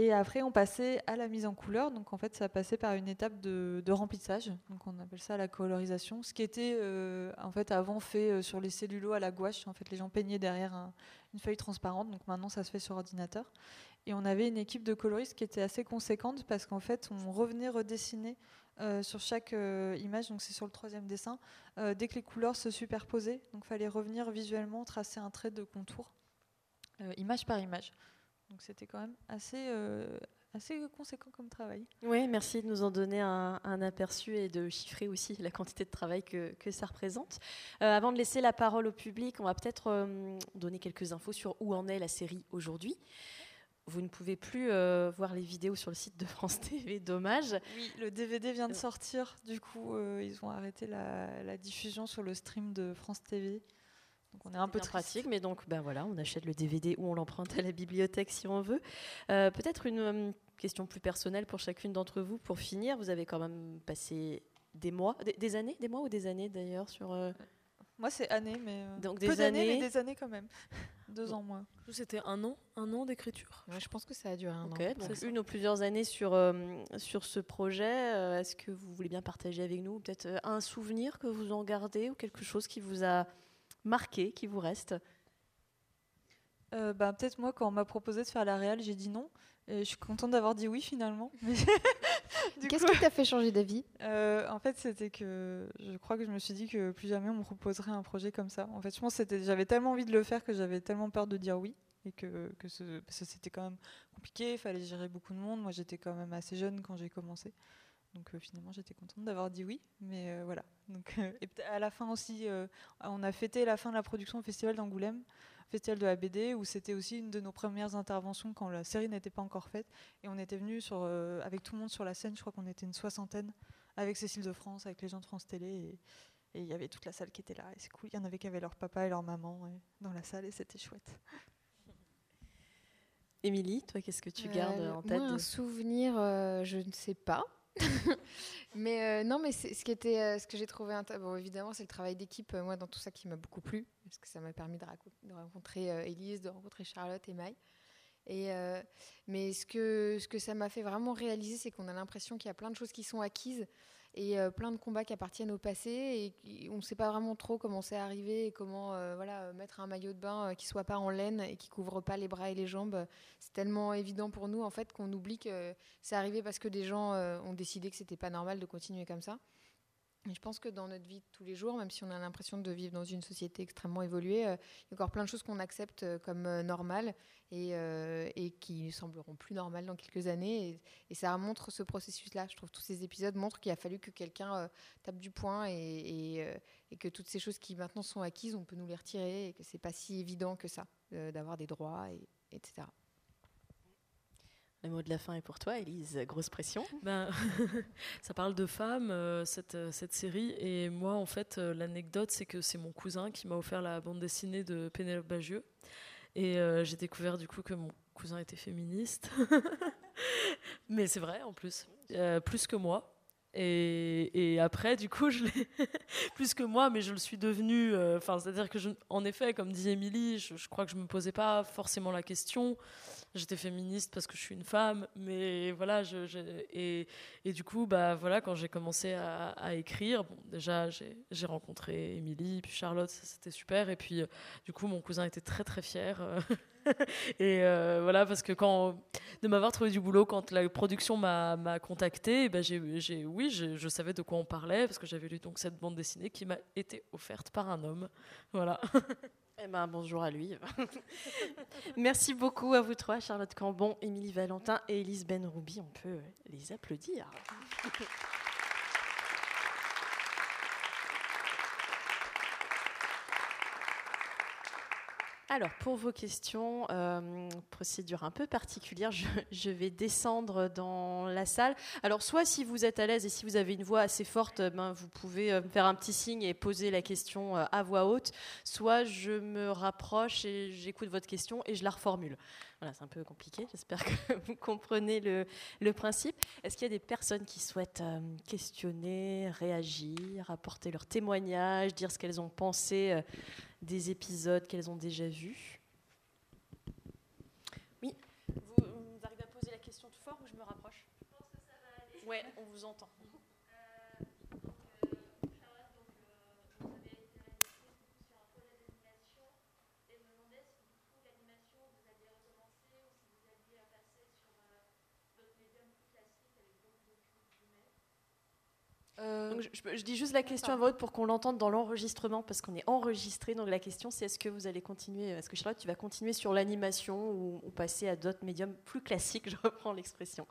Et après, on passait à la mise en couleur. Donc, en fait, ça passait par une étape de, remplissage. Donc, on appelle ça la colorisation. Ce qui était, euh, en fait, avant fait euh, sur les cellulos à la gouache. En fait, les gens peignaient derrière une feuille transparente. Donc, maintenant, ça se fait sur ordinateur. Et on avait une équipe de coloristes qui était assez conséquente parce qu'en fait, on revenait redessiner euh, sur chaque euh, image, donc c'est sur le troisième dessin, euh, dès que les couleurs se superposaient. Donc fallait revenir visuellement, tracer un trait de contour, image par image. Donc c'était quand même assez, assez conséquent comme travail. Oui, merci de nous en donner un, aperçu et de chiffrer aussi la quantité de travail que, que ça représente. avant de laisser la parole au public, on va peut-être donner quelques infos sur où en est la série aujourd'hui vous ne pouvez plus euh, voir les vidéos sur le site de France [laughs] TV, dommage. Oui, le DVD vient de sortir, du coup, euh, ils ont arrêté la, diffusion sur le stream de France TV. Donc on est un peu pratique, mais donc ben voilà, on achète le DVD ou on l'emprunte à la bibliothèque si on veut. Euh, peut-être une question plus personnelle pour chacune d'entre vous. Pour finir, vous avez quand même passé des mois, des, années, des mois ou des années d'ailleurs sur. Euh, moi, c'est années, mais euh, donc des années, mais des années quand même. [laughs] Deux ans, moi. C'était un an, un an d'écriture. je pense que ça a duré un an. Donc une ou plusieurs années sur euh, sur ce projet. Est-ce que vous voulez bien partager avec nous peut-être un souvenir que vous en gardez ou quelque chose qui vous a marqué, qui vous reste? Bah, peut-être moi quand on m'a proposé de faire la réal, j'ai dit non. Et je suis contente d'avoir dit oui finalement. [laughs] [laughs] Qu'est-ce qui t'a fait changer d'avis? euh, En fait, c'était que je crois que je me suis dit que plus jamais on me proposerait un projet comme ça. En fait, je pense que j'avais tellement envie de le faire que j'avais tellement peur de dire oui et que, que c'était quand même compliqué. Il fallait gérer beaucoup de monde. Moi, j'étais quand même assez jeune quand j'ai commencé. Donc euh, finalement, j'étais contente d'avoir dit oui. Mais euh, voilà. Donc, et à la fin aussi, on a fêté la fin de la production au Festival d'Angoulême. Festival de la BD, où c'était aussi une de nos premières interventions quand la série n'était pas encore faite. Et on était venus sur, euh, avec tout le monde sur la scène, je crois qu'on était une soixantaine, avec Cécile de France, avec les gens de France Télé. Et il y avait toute la salle qui était là. Et c'est cool. Il y en avait qui avaient leur papa et leur maman dans la salle, et c'était chouette. Émilie, toi, qu'est-ce que tu gardes euh, en tête Un souvenir, euh, je ne sais pas. [laughs] mais non, mais ce qui était, ce que j'ai trouvé, bon, évidemment, c'est le travail d'équipe. moi, dans tout ça, qui m'a beaucoup plu parce que ça m'a permis de, rencontrer euh, Élise, de rencontrer Charlotte et Maï. Et euh, mais ce que, ce que ça m'a fait vraiment réaliser, c'est qu'on a l'impression qu'il y a plein de choses qui sont acquises et euh, plein de combats qui appartiennent au passé et on ne sait pas vraiment trop comment c'est arrivé et comment voilà, mettre un maillot de bain qui soit pas en laine et qui couvre pas les bras et les jambes. C'est tellement évident pour nous en fait qu'on oublie que c'est arrivé parce que des gens ont décidé que c'était pas normal de continuer comme ça je pense que dans notre vie de tous les jours, même si on a l'impression de vivre dans une société extrêmement évoluée, euh, il y a encore plein de choses qu'on accepte euh, comme euh, normales et, et, qui sembleront plus normales dans quelques années. Et, ça montre ce processus-là. Je trouve que tous ces épisodes montrent qu'il a fallu que quelqu'un tape du poing et, et, que toutes ces choses qui maintenant sont acquises, on peut nous les retirer et que c'est pas si évident que ça d'avoir des droits, et, etc. Le mot de la fin est pour toi, Elise. Grosse pression. Ben, [laughs] ça parle de femmes, euh, cette, euh, cette, série. Et moi, en fait, euh, l'anecdote, c'est que c'est mon cousin qui m'a offert la bande dessinée de Pénélope Bagieux. Et j'ai découvert du coup que mon cousin était féministe. [laughs] Mais c'est vrai, en plus. plus que moi. Et, après, du coup, je l'ai [laughs] plus que moi, mais je le suis devenu. Enfin, c'est-à-dire que, en effet, comme dit Émilie, je, je, crois que je me posais pas forcément la question j'étais féministe parce que je suis une femme, mais voilà, et, du coup, bah voilà, quand j'ai commencé à, écrire, bon, déjà j'ai rencontré Émilie, puis Charlotte, c'était super, et puis euh, du coup, mon cousin était très très fier. Euh, [laughs] et euh, voilà, parce que quand de m'avoir trouvé du boulot quand la production m'a contacté, bah, j'ai oui, je savais de quoi on parlait parce que j'avais lu donc cette bande dessinée qui m'a été offerte par un homme. Voilà. [laughs] Eh ben, bonjour à lui. [laughs] Merci beaucoup à vous trois, Charlotte Cambon, Émilie Valentin et Elise Benroubi. On peut les applaudir. Alors, pour vos questions, euh, procédure un peu particulière, je, vais descendre dans la salle. Alors, soit si vous êtes à l'aise et si vous avez une voix assez forte, ben, vous pouvez euh, faire un petit signe et poser la question euh, à voix haute, soit je me rapproche et j'écoute votre question et je la reformule. Voilà, c'est un peu compliqué, j'espère que [laughs] vous comprenez le, principe. Est-ce qu'il y a des personnes qui souhaitent questionner, réagir, apporter leur témoignage, dire ce qu'elles ont pensé des épisodes qu'elles ont déjà vus. Oui, vous, arrivez à poser la question de fort ou je me rapproche? Je pense que ça va aller. Ouais, on vous entend. Euh, je, dis juste la question à votre pour qu'on l'entende dans l'enregistrement, parce qu'on est enregistré. Donc la question, c'est est-ce que vous allez continuer, est-ce que Charlotte, tu vas continuer sur l'animation ou, passer à d'autres médiums plus classiques? [laughs] Je reprends l'expression.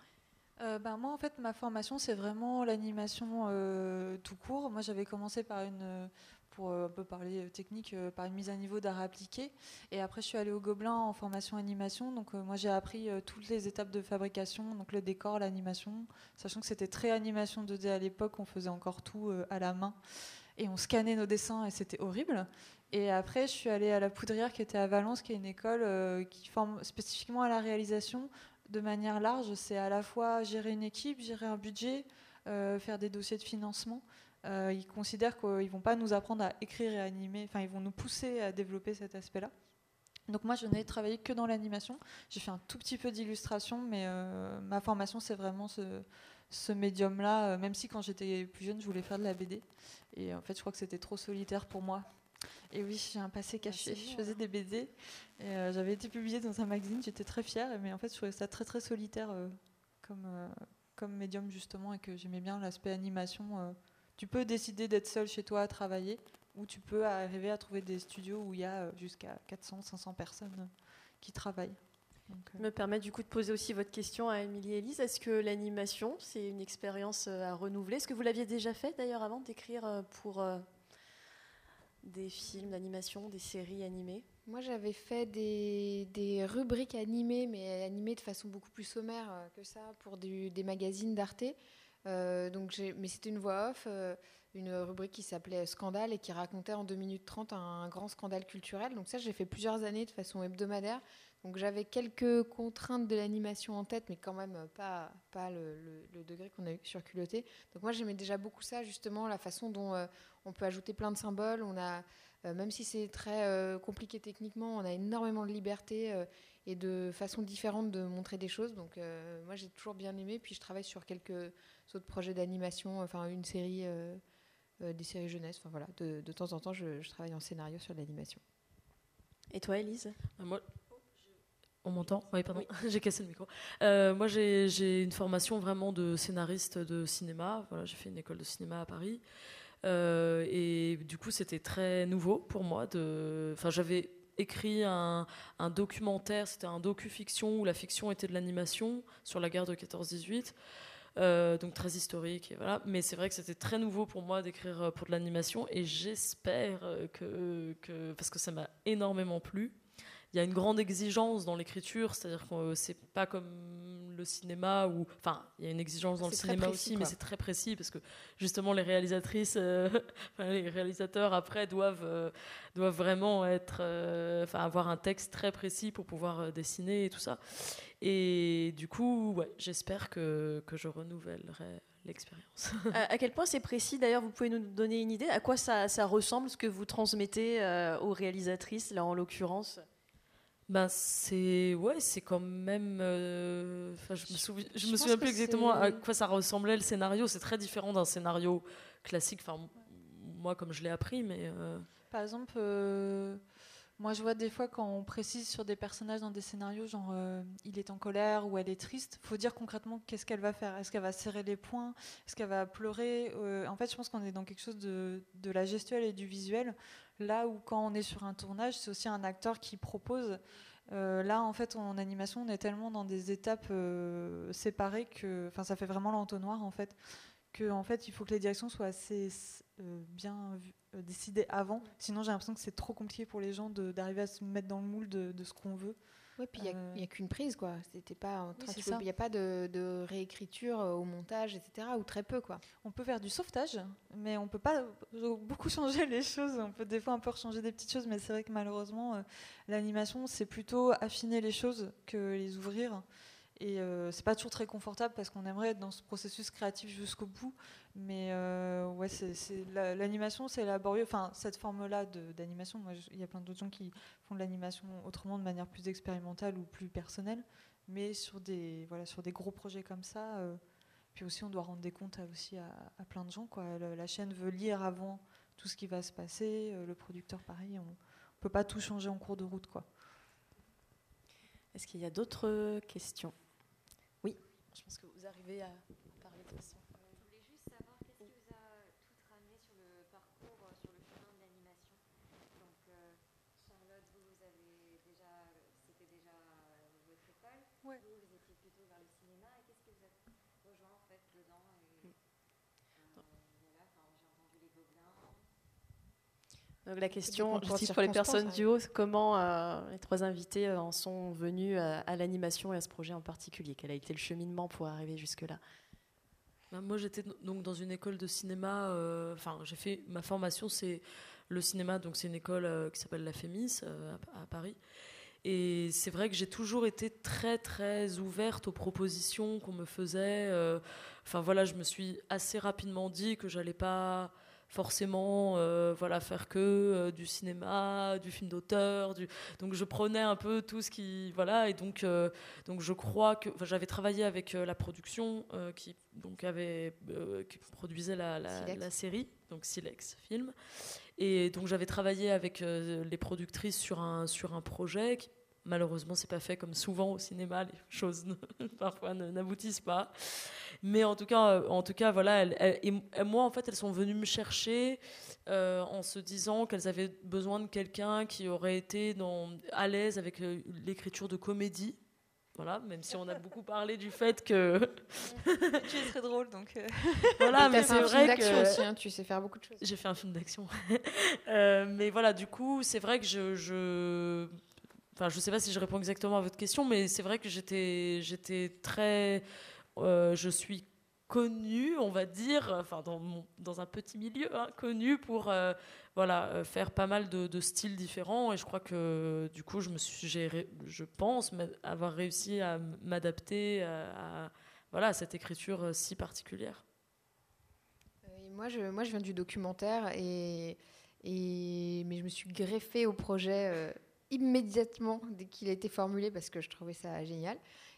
Euh, ben moi, en fait, ma formation, c'est vraiment l'animation euh, tout court. Moi, j'avais commencé par une, pour euh, un peu parler euh, technique, euh, par une mise à niveau d'art appliqué. Et après, je suis allée au Gobelin en formation animation. Donc, moi, j'ai appris toutes les étapes de fabrication, donc le décor, l'animation, sachant que c'était très animation 2D à l'époque. On faisait encore tout à la main et on scannait nos dessins et c'était horrible. Et après, je suis allée à la Poudrière qui était à Valence, qui est une école qui forme spécifiquement à la réalisation de manière large, c'est à la fois gérer une équipe, gérer un budget, faire des dossiers de financement. Ils considèrent qu'ils ne vont pas nous apprendre à écrire et à animer, enfin ils vont nous pousser à développer cet aspect-là. Donc moi, je n'ai travaillé que dans l'animation. J'ai fait un tout petit peu d'illustration, mais ma formation, c'est vraiment ce, ce médium-là, euh, même si quand j'étais plus jeune, je voulais faire de la BD. Et en fait, je crois que c'était trop solitaire pour moi. Et oui, j'ai un passé caché. je faisais des BD. Euh, j'avais été publiée dans un magazine, j'étais très fière. Mais en fait, je trouvais ça très très solitaire euh, comme, comme médium, justement, et que j'aimais bien l'aspect animation. Tu peux décider d'être seul chez toi à travailler, ou tu peux arriver à trouver des studios où il y a jusqu'à 400, 500 personnes qui travaillent. Je me permet du coup de poser aussi votre question à Émilie et Elise. Est-ce que l'animation, c'est une expérience euh, à renouveler? Est-ce que vous l'aviez déjà fait d'ailleurs avant d'écrire euh, pour euh, des films d'animation, des séries animées? Moi j'avais fait des, rubriques animées, mais animées de façon beaucoup plus sommaire que ça, pour des magazines d'Arte. Donc mais c'était une voix off, une rubrique qui s'appelait Scandale et qui racontait en 2 minutes 30 un grand scandale culturel. Donc ça j'ai fait plusieurs années de façon hebdomadaire. Donc j'avais quelques contraintes de l'animation en tête, mais quand même pas, pas le, degré qu'on a eu sur Culotté. Donc moi j'aimais déjà beaucoup ça, justement, la façon dont euh, on peut ajouter plein de symboles. On a, euh, même si c'est très euh, compliqué techniquement, on a énormément de liberté et de façons différentes de montrer des choses. Donc moi j'ai toujours bien aimé. Puis je travaille sur quelques autres projets d'animation, enfin une série, des séries jeunesse. Enfin voilà, de, de temps en temps je, je travaille en scénario sur l'animation. Et toi, Elise Moi, on m'entend? Oui, pardon, [laughs] j'ai cassé le micro. Euh, moi, j'ai une formation vraiment de scénariste de cinéma. Voilà, j'ai fait une école de cinéma à Paris. Euh, et du coup, c'était très nouveau pour moi. Enfin, j'avais écrit un, documentaire, c'était un docu-fiction où la fiction était de l'animation sur la guerre de 14-18. Euh, donc très historique. Mais c'est vrai que c'était très nouveau pour moi d'écrire pour de l'animation, et j'espère que, que, parce que ça m'a énormément plu, il y a une grande exigence dans l'écriture, c'est-à-dire que c'est pas comme le cinéma où, enfin, il y a une exigence dans le cinéma aussi, mais c'est très précis parce que justement les réalisatrices, euh, [laughs] les réalisateurs après doivent euh, doivent vraiment être, euh, enfin, avoir un texte très précis pour pouvoir dessiner et tout ça. Et du coup, ouais, j'espère que que je renouvellerai l'expérience. [laughs] à, quel point c'est précis? D'ailleurs, vous pouvez nous donner une idée? À quoi ça, ça ressemble ce que vous transmettez aux réalisatrices, là en l'occurrence? Ben c'est ouais, c'est quand même. Euh, je me, souviens, je, me souviens plus exactement à quoi ça ressemblait le scénario. C'est très différent d'un scénario classique. Enfin, moi comme je l'ai appris, mais. Euh, Par exemple, euh, moi je vois des fois quand on précise sur des personnages dans des scénarios, genre il est en colère ou elle est triste, faut dire concrètement qu'est-ce qu'elle va faire. Est-ce qu'elle va serrer les poings? Est-ce qu'elle va pleurer? En fait, je pense qu'on est dans quelque chose de, de la gestuelle et du visuel. Là où quand on est sur un tournage, c'est aussi un acteur qui propose. Euh, là, en fait, en animation, on est tellement dans des étapes euh, séparées que, enfin, ça fait vraiment l'entonnoir en fait, que en fait, il faut que les directions soient assez euh, bien décidées avant. Sinon, j'ai l'impression que c'est trop compliqué pour les gens d'arriver à se mettre dans le moule de ce qu'on veut. Oui, puis il n'y a, qu'une prise, quoi. C'était pas il n'y a pas de, réécriture euh, au montage, etc. Ou très peu, quoi. On peut faire du sauvetage, mais on peut pas beaucoup [laughs] changer les choses. On peut des fois un peu changer des petites choses, mais c'est vrai que malheureusement, euh, l'animation, c'est plutôt affiner les choses que les ouvrir. Et euh, c'est pas toujours très confortable parce qu'on aimerait être dans ce processus créatif jusqu'au bout. Mais euh, ouais, l'animation, c'est laborieux. Enfin, cette forme-là d'animation, il y a plein d'autres gens qui font de l'animation autrement, de manière plus expérimentale ou plus personnelle. Mais sur des, voilà, sur des gros projets comme ça, euh, puis aussi on doit rendre des comptes aussi à, plein de gens. La, chaîne veut lire avant tout ce qui va se passer. le producteur, pareil, on ne peut pas tout changer en cours de route. Est-ce qu'il y a d'autres questions? Je pense que vous arrivez à parler de ça. Je voulais juste savoir qu'est-ce qui vous a tout ramené sur le parcours, sur le chemin de l'animation. Donc, euh, Charlotte, vous, vous avez déjà, c'était déjà votre école. Vous, vous étiez plutôt vers le cinéma. Et qu'est-ce qui vous a rejoint en fait dedans et, euh, voilà, J'ai entendu les gobelins. Donc la question, je pour les personnes du haut, comment euh, les trois invités euh, en sont venus à, l'animation et à ce projet en particulier? Quel a été le cheminement pour arriver jusque-là? Ben, Moi, j'étais donc dans une école de cinéma. Euh, enfin, j'ai fait ma formation, c'est le cinéma, donc c'est une école qui s'appelle la FEMIS à, Paris. Et c'est vrai que j'ai toujours été très très ouverte aux propositions qu'on me faisait. euh, Enfin voilà, je me suis assez rapidement dit que j'allais pas forcément euh, voilà faire que euh, du cinéma, du film d'auteur, du... donc je prenais un peu tout ce qui voilà et donc euh, donc je crois que enfin, j'avais travaillé avec la production qui donc avait qui produisait la, la, Silex. la série donc Silex film et donc j'avais travaillé avec les productrices sur un sur un projet qui malheureusement c'est pas fait comme souvent au cinéma les [laughs] choses ne- parfois n'aboutissent pas mais en tout cas euh, en tout cas voilà et, moi en fait elles sont venues me chercher euh, en se disant qu'elles avaient besoin de quelqu'un qui aurait été dans, à l'aise avec euh, l'écriture de comédie voilà même si on a beaucoup [laughs] parlé du fait que [laughs] tu es très drôle, donc. euh, voilà mais c'est un film vrai d'action que aussi, hein, tu sais faire beaucoup de choses. j'ai fait un film d'action. Euh, mais voilà, du coup, c'est vrai que je, je. Enfin, je sais pas si je réponds exactement à votre question, mais c'est vrai que j'étais, j'étais très. euh, je suis connue, on va dire, enfin, dans, dans un petit milieu, hein, connue pour. euh, voilà, euh, faire pas mal de, styles différents et je crois que du coup je me suis j'ai je pense avoir réussi à m'adapter à, voilà cette écriture si particulière moi, je, moi, je viens du documentaire, et, et, mais je me suis greffée au projet immédiatement dès qu'il a été formulé parce que je trouvais ça génial.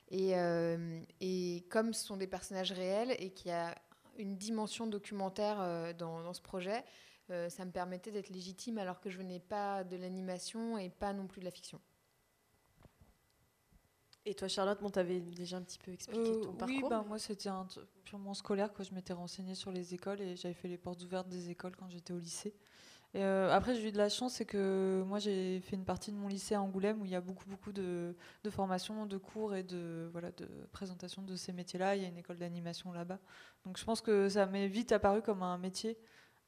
Et, euh, et comme ce sont des personnages réels et qu'il y a une dimension documentaire euh, dans, dans ce projet, euh, ça me permettait d'être légitime alors que je venais pas de l'animation et pas non plus de la fiction. Et toi, Charlotte, bon, t'avais déjà un petit peu expliqué Euh, ton oui, parcours. bah, moi c'était purement scolaire. Quoi. Je m'étais renseignée sur les écoles et j'avais fait les portes ouvertes des écoles quand j'étais au lycée. Euh, après, j'ai eu de la chance, c'est que moi j'ai fait une partie de mon lycée à Angoulême où il y a beaucoup, beaucoup de, formations, de cours et de, voilà, de présentation de ces métiers-là. Il y a une école d'animation là-bas. Donc je pense que ça m'est vite apparu comme un métier.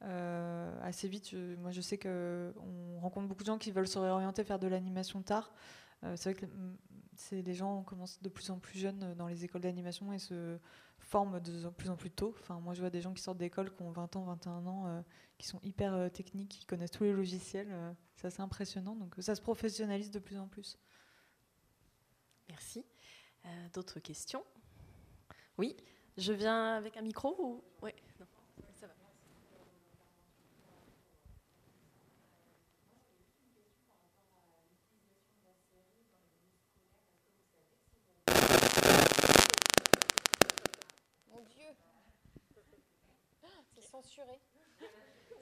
Euh, assez vite, moi je sais qu'on rencontre beaucoup de gens qui veulent se réorienter faire de l'animation tard. Euh, c'est vrai que mm, c'est les gens commencent de plus en plus jeunes euh, dans les écoles d'animation et se forment de plus en plus tôt. Enfin, moi, je vois des gens qui sortent d'école qui ont 20 ans, 21 ans, euh, qui sont hyper techniques, qui connaissent tous les logiciels. c'est assez impressionnant. Donc, ça se professionnalise de plus en plus. Merci. D'autres questions? Oui, je viens avec un micro ou non, ça va. Mon Dieu C'est censuré.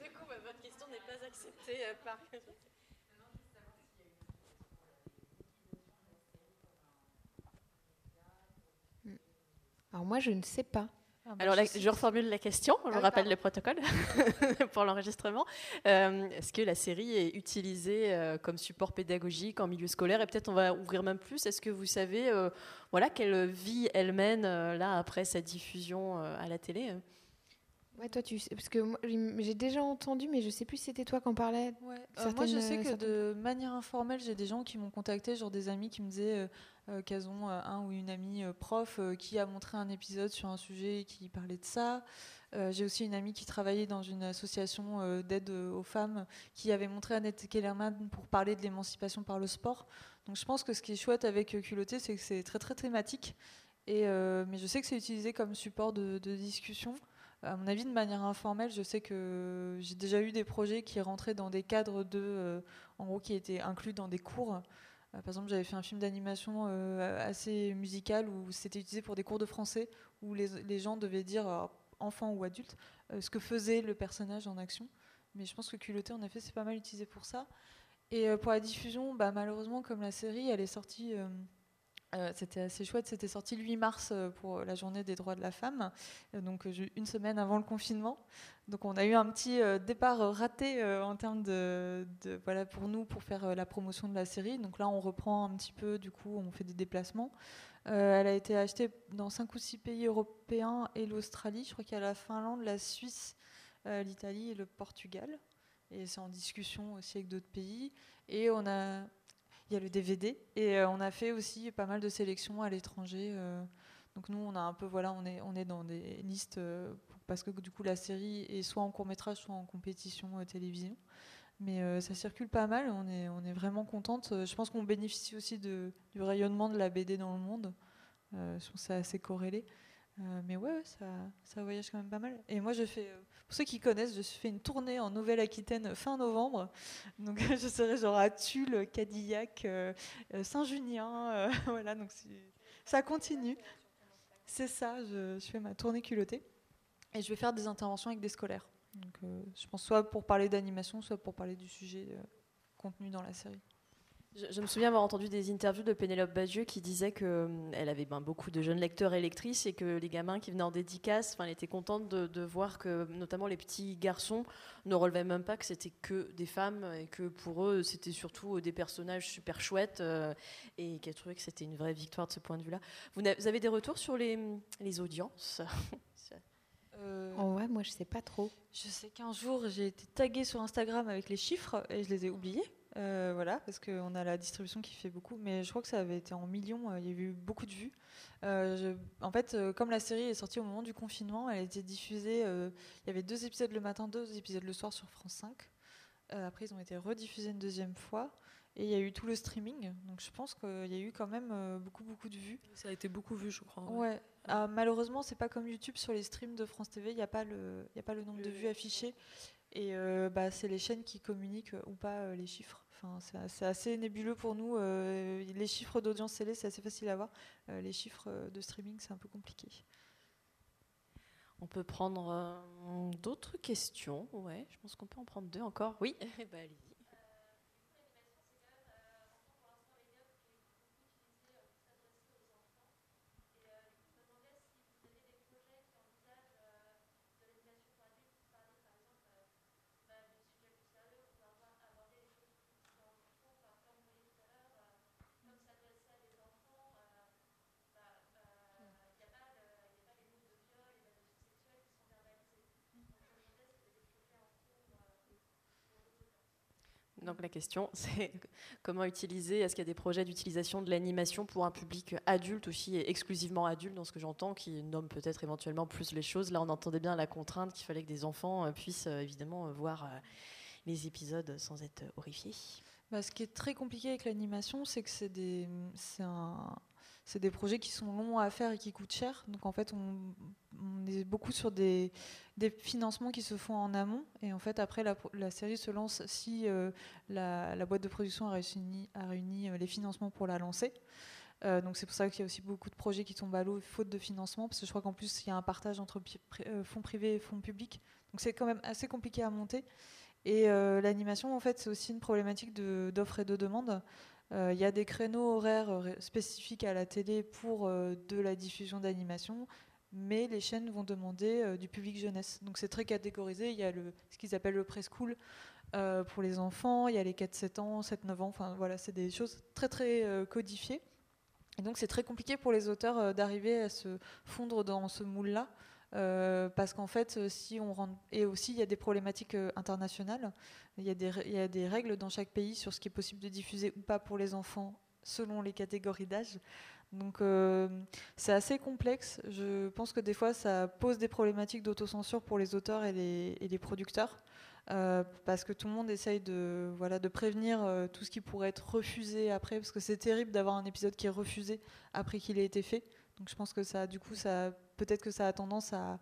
Du coup, votre question n'est pas acceptée euh, par. Alors moi, je ne sais pas. Ah, bah, Alors, je la- je reformule la question, je Ah rappelle pardon. le protocole [laughs] pour l'enregistrement. Euh, Est-ce que la série est utilisée euh, comme support pédagogique en milieu scolaire? Et peut-être on va ouvrir même plus. Est-ce que vous savez euh, voilà, quelle vie elle mène euh, là après sa diffusion euh, à la télé? euh Ouais, toi, tu sais, parce que j'ai déjà entendu, mais je sais plus si c'était toi qui en parlais. Ouais. Euh, moi, je sais que certaines- de manière informelle, j'ai des gens qui m'ont contacté, genre des amis qui me disaient euh, euh, qu'elles ont euh, un ou une amie euh, prof euh, qui a montré un épisode sur un sujet qui parlait de ça. Euh, j'ai aussi une amie qui travaillait dans une association euh, d'aide euh, aux femmes qui avait montré Annette Kellerman pour parler de l'émancipation par le sport. Donc je pense que ce qui est chouette avec euh, Culotté, c'est que c'est très très thématique. Et, euh, mais je sais que c'est utilisé comme support de, de discussion. À mon avis, de manière informelle, je sais que j'ai déjà eu des projets qui rentraient dans des cadres de, euh, en gros, qui étaient inclus dans des cours. Euh, par exemple, j'avais fait un film d'animation euh, assez musical où c'était utilisé pour des cours de français, où les, les gens devaient dire, enfants ou adultes, ce que faisait le personnage en action. Mais je pense que culotté, en effet, c'est pas mal utilisé pour ça. Et pour la diffusion, bah, malheureusement, comme la série, elle est sortie. Euh, c'était assez chouette, c'était sorti le 8 mars euh, pour la journée des droits de la femme, euh, donc une semaine avant le confinement. Donc on a eu un petit départ raté en termes de, voilà pour nous pour faire la promotion de la série. Donc là on reprend un petit peu, du coup on fait des déplacements. Elle a été achetée dans 5 ou 6 pays européens et l'Australie. Je crois qu'il y a la Finlande, la Suisse, l'Italie et le Portugal. Et c'est en discussion aussi avec d'autres pays. Et on a il y a le DVD et euh, on a fait aussi pas mal de sélections à l'étranger. euh. donc nous, on a un peu, voilà, on est, on est dans des listes euh, parce que du coup la série est soit en court métrage, soit en compétition télévision. Mais ça circule pas mal, on est, on est vraiment contente. Je pense qu'on bénéficie aussi de, du rayonnement de la BD dans le monde. je pense que c'est assez corrélé. Mais ouais, ça, voyage quand même pas mal. Et moi, je fais, pour ceux qui connaissent, je fais une tournée en Nouvelle-Aquitaine fin novembre. Donc, [laughs] je serai genre à Tulle, Cadillac, Saint-Junien. [laughs] voilà, donc ça continue. C'est ça, je, fais ma tournée culottée. Et je vais faire des interventions avec des scolaires. Donc, euh, je pense soit pour parler d'animation, soit pour parler du sujet euh, contenu dans la série. Je, me souviens avoir entendu des interviews de Pénélope Bagieux qui disait qu'elle euh, avait ben, beaucoup de jeunes lecteurs et lectrices et que les gamins qui venaient en dédicace, elle était contente de, voir que notamment les petits garçons ne relevaient même pas que c'était que des femmes et que pour eux c'était surtout des personnages super chouettes et qu'elle trouvait que c'était une vraie victoire de ce point de vue-là. Vous, avez des retours sur les, les audiences? Euh, oh ouais, moi je sais pas trop. Je sais qu'un jour j'ai été taguée sur Instagram avec les chiffres et je les ai oubliés. Euh, voilà, parce qu'on a la distribution qui fait beaucoup, mais je crois que ça avait été en millions, euh, il y a eu beaucoup de vues. en fait, comme la série est sortie au moment du confinement, elle a été diffusée, il y avait deux épisodes le matin, deux épisodes le soir sur France 5. après, ils ont été rediffusés une deuxième fois. Et il y a eu tout le streaming, donc je pense qu'il y a eu quand même euh, beaucoup beaucoup de vues. Ça a été beaucoup vu, je crois. Ouais. Ah, malheureusement, c'est pas comme YouTube sur les streams de France TV, il n'y a pas le, a pas le nombre de vues affichées, et euh, bah, c'est les chaînes qui communiquent ou pas euh, les chiffres. Enfin, c'est assez nébuleux pour nous. les chiffres d'audience télé, c'est assez facile à voir. les chiffres de streaming, c'est un peu compliqué. On peut prendre d'autres questions. Ouais, je pense qu'on peut en prendre deux encore. Oui, [laughs] bah, allez-y. Donc la question, [laughs] c'est comment utiliser, est-ce qu'il y a des projets d'utilisation de l'animation pour un public adulte aussi, et exclusivement adulte, dans ce que j'entends, qui nomme peut-être éventuellement plus les choses. Là, on entendait bien la contrainte qu'il fallait que des enfants euh, puissent euh, évidemment euh, voir les épisodes sans être horrifiés. Bah, ce qui est très compliqué avec l'animation, c'est que c'est un, c'est des projets qui sont longs à faire et qui coûtent cher. Donc en fait, on, est beaucoup sur des, financements qui se font en amont. Et en fait, après, la, série se lance si euh, la, boîte de production a réuni, euh, les financements pour la lancer. Euh, donc c'est pour ça qu'il y a aussi beaucoup de projets qui tombent à l'eau faute de financement, parce que je crois qu'en plus il y a un partage entre fonds privés et fonds publics. Donc c'est quand même assez compliqué à monter. Et l'animation, en fait, c'est aussi une problématique d'offre et de demande. Euh, il y a des créneaux horaires euh, spécifiques à la télé pour euh, de la diffusion d'animation, mais les chaînes vont demander du public jeunesse. Donc c'est très catégorisé. Il y a ce qu'ils appellent le preschool pour les enfants, il y a les 4-7 ans, 7-9 ans, enfin voilà, c'est des choses très très codifiées. Et donc c'est très compliqué pour les auteurs d'arriver à se fondre dans ce moule-là. Parce qu'en fait, si on rentre... et aussi il y a des problématiques internationales. Il y, a des, règles dans chaque pays sur ce qui est possible de diffuser ou pas pour les enfants selon les catégories d'âge. Donc euh, c'est assez complexe. Je pense que des fois ça pose des problématiques d'autocensure pour les auteurs et les, producteurs. Euh, parce que tout le monde essaye de, de prévenir euh, tout ce qui pourrait être refusé après, parce que c'est terrible d'avoir un épisode qui est refusé après qu'il ait été fait. Donc je pense que ça, du coup, ça, peut-être que ça a tendance à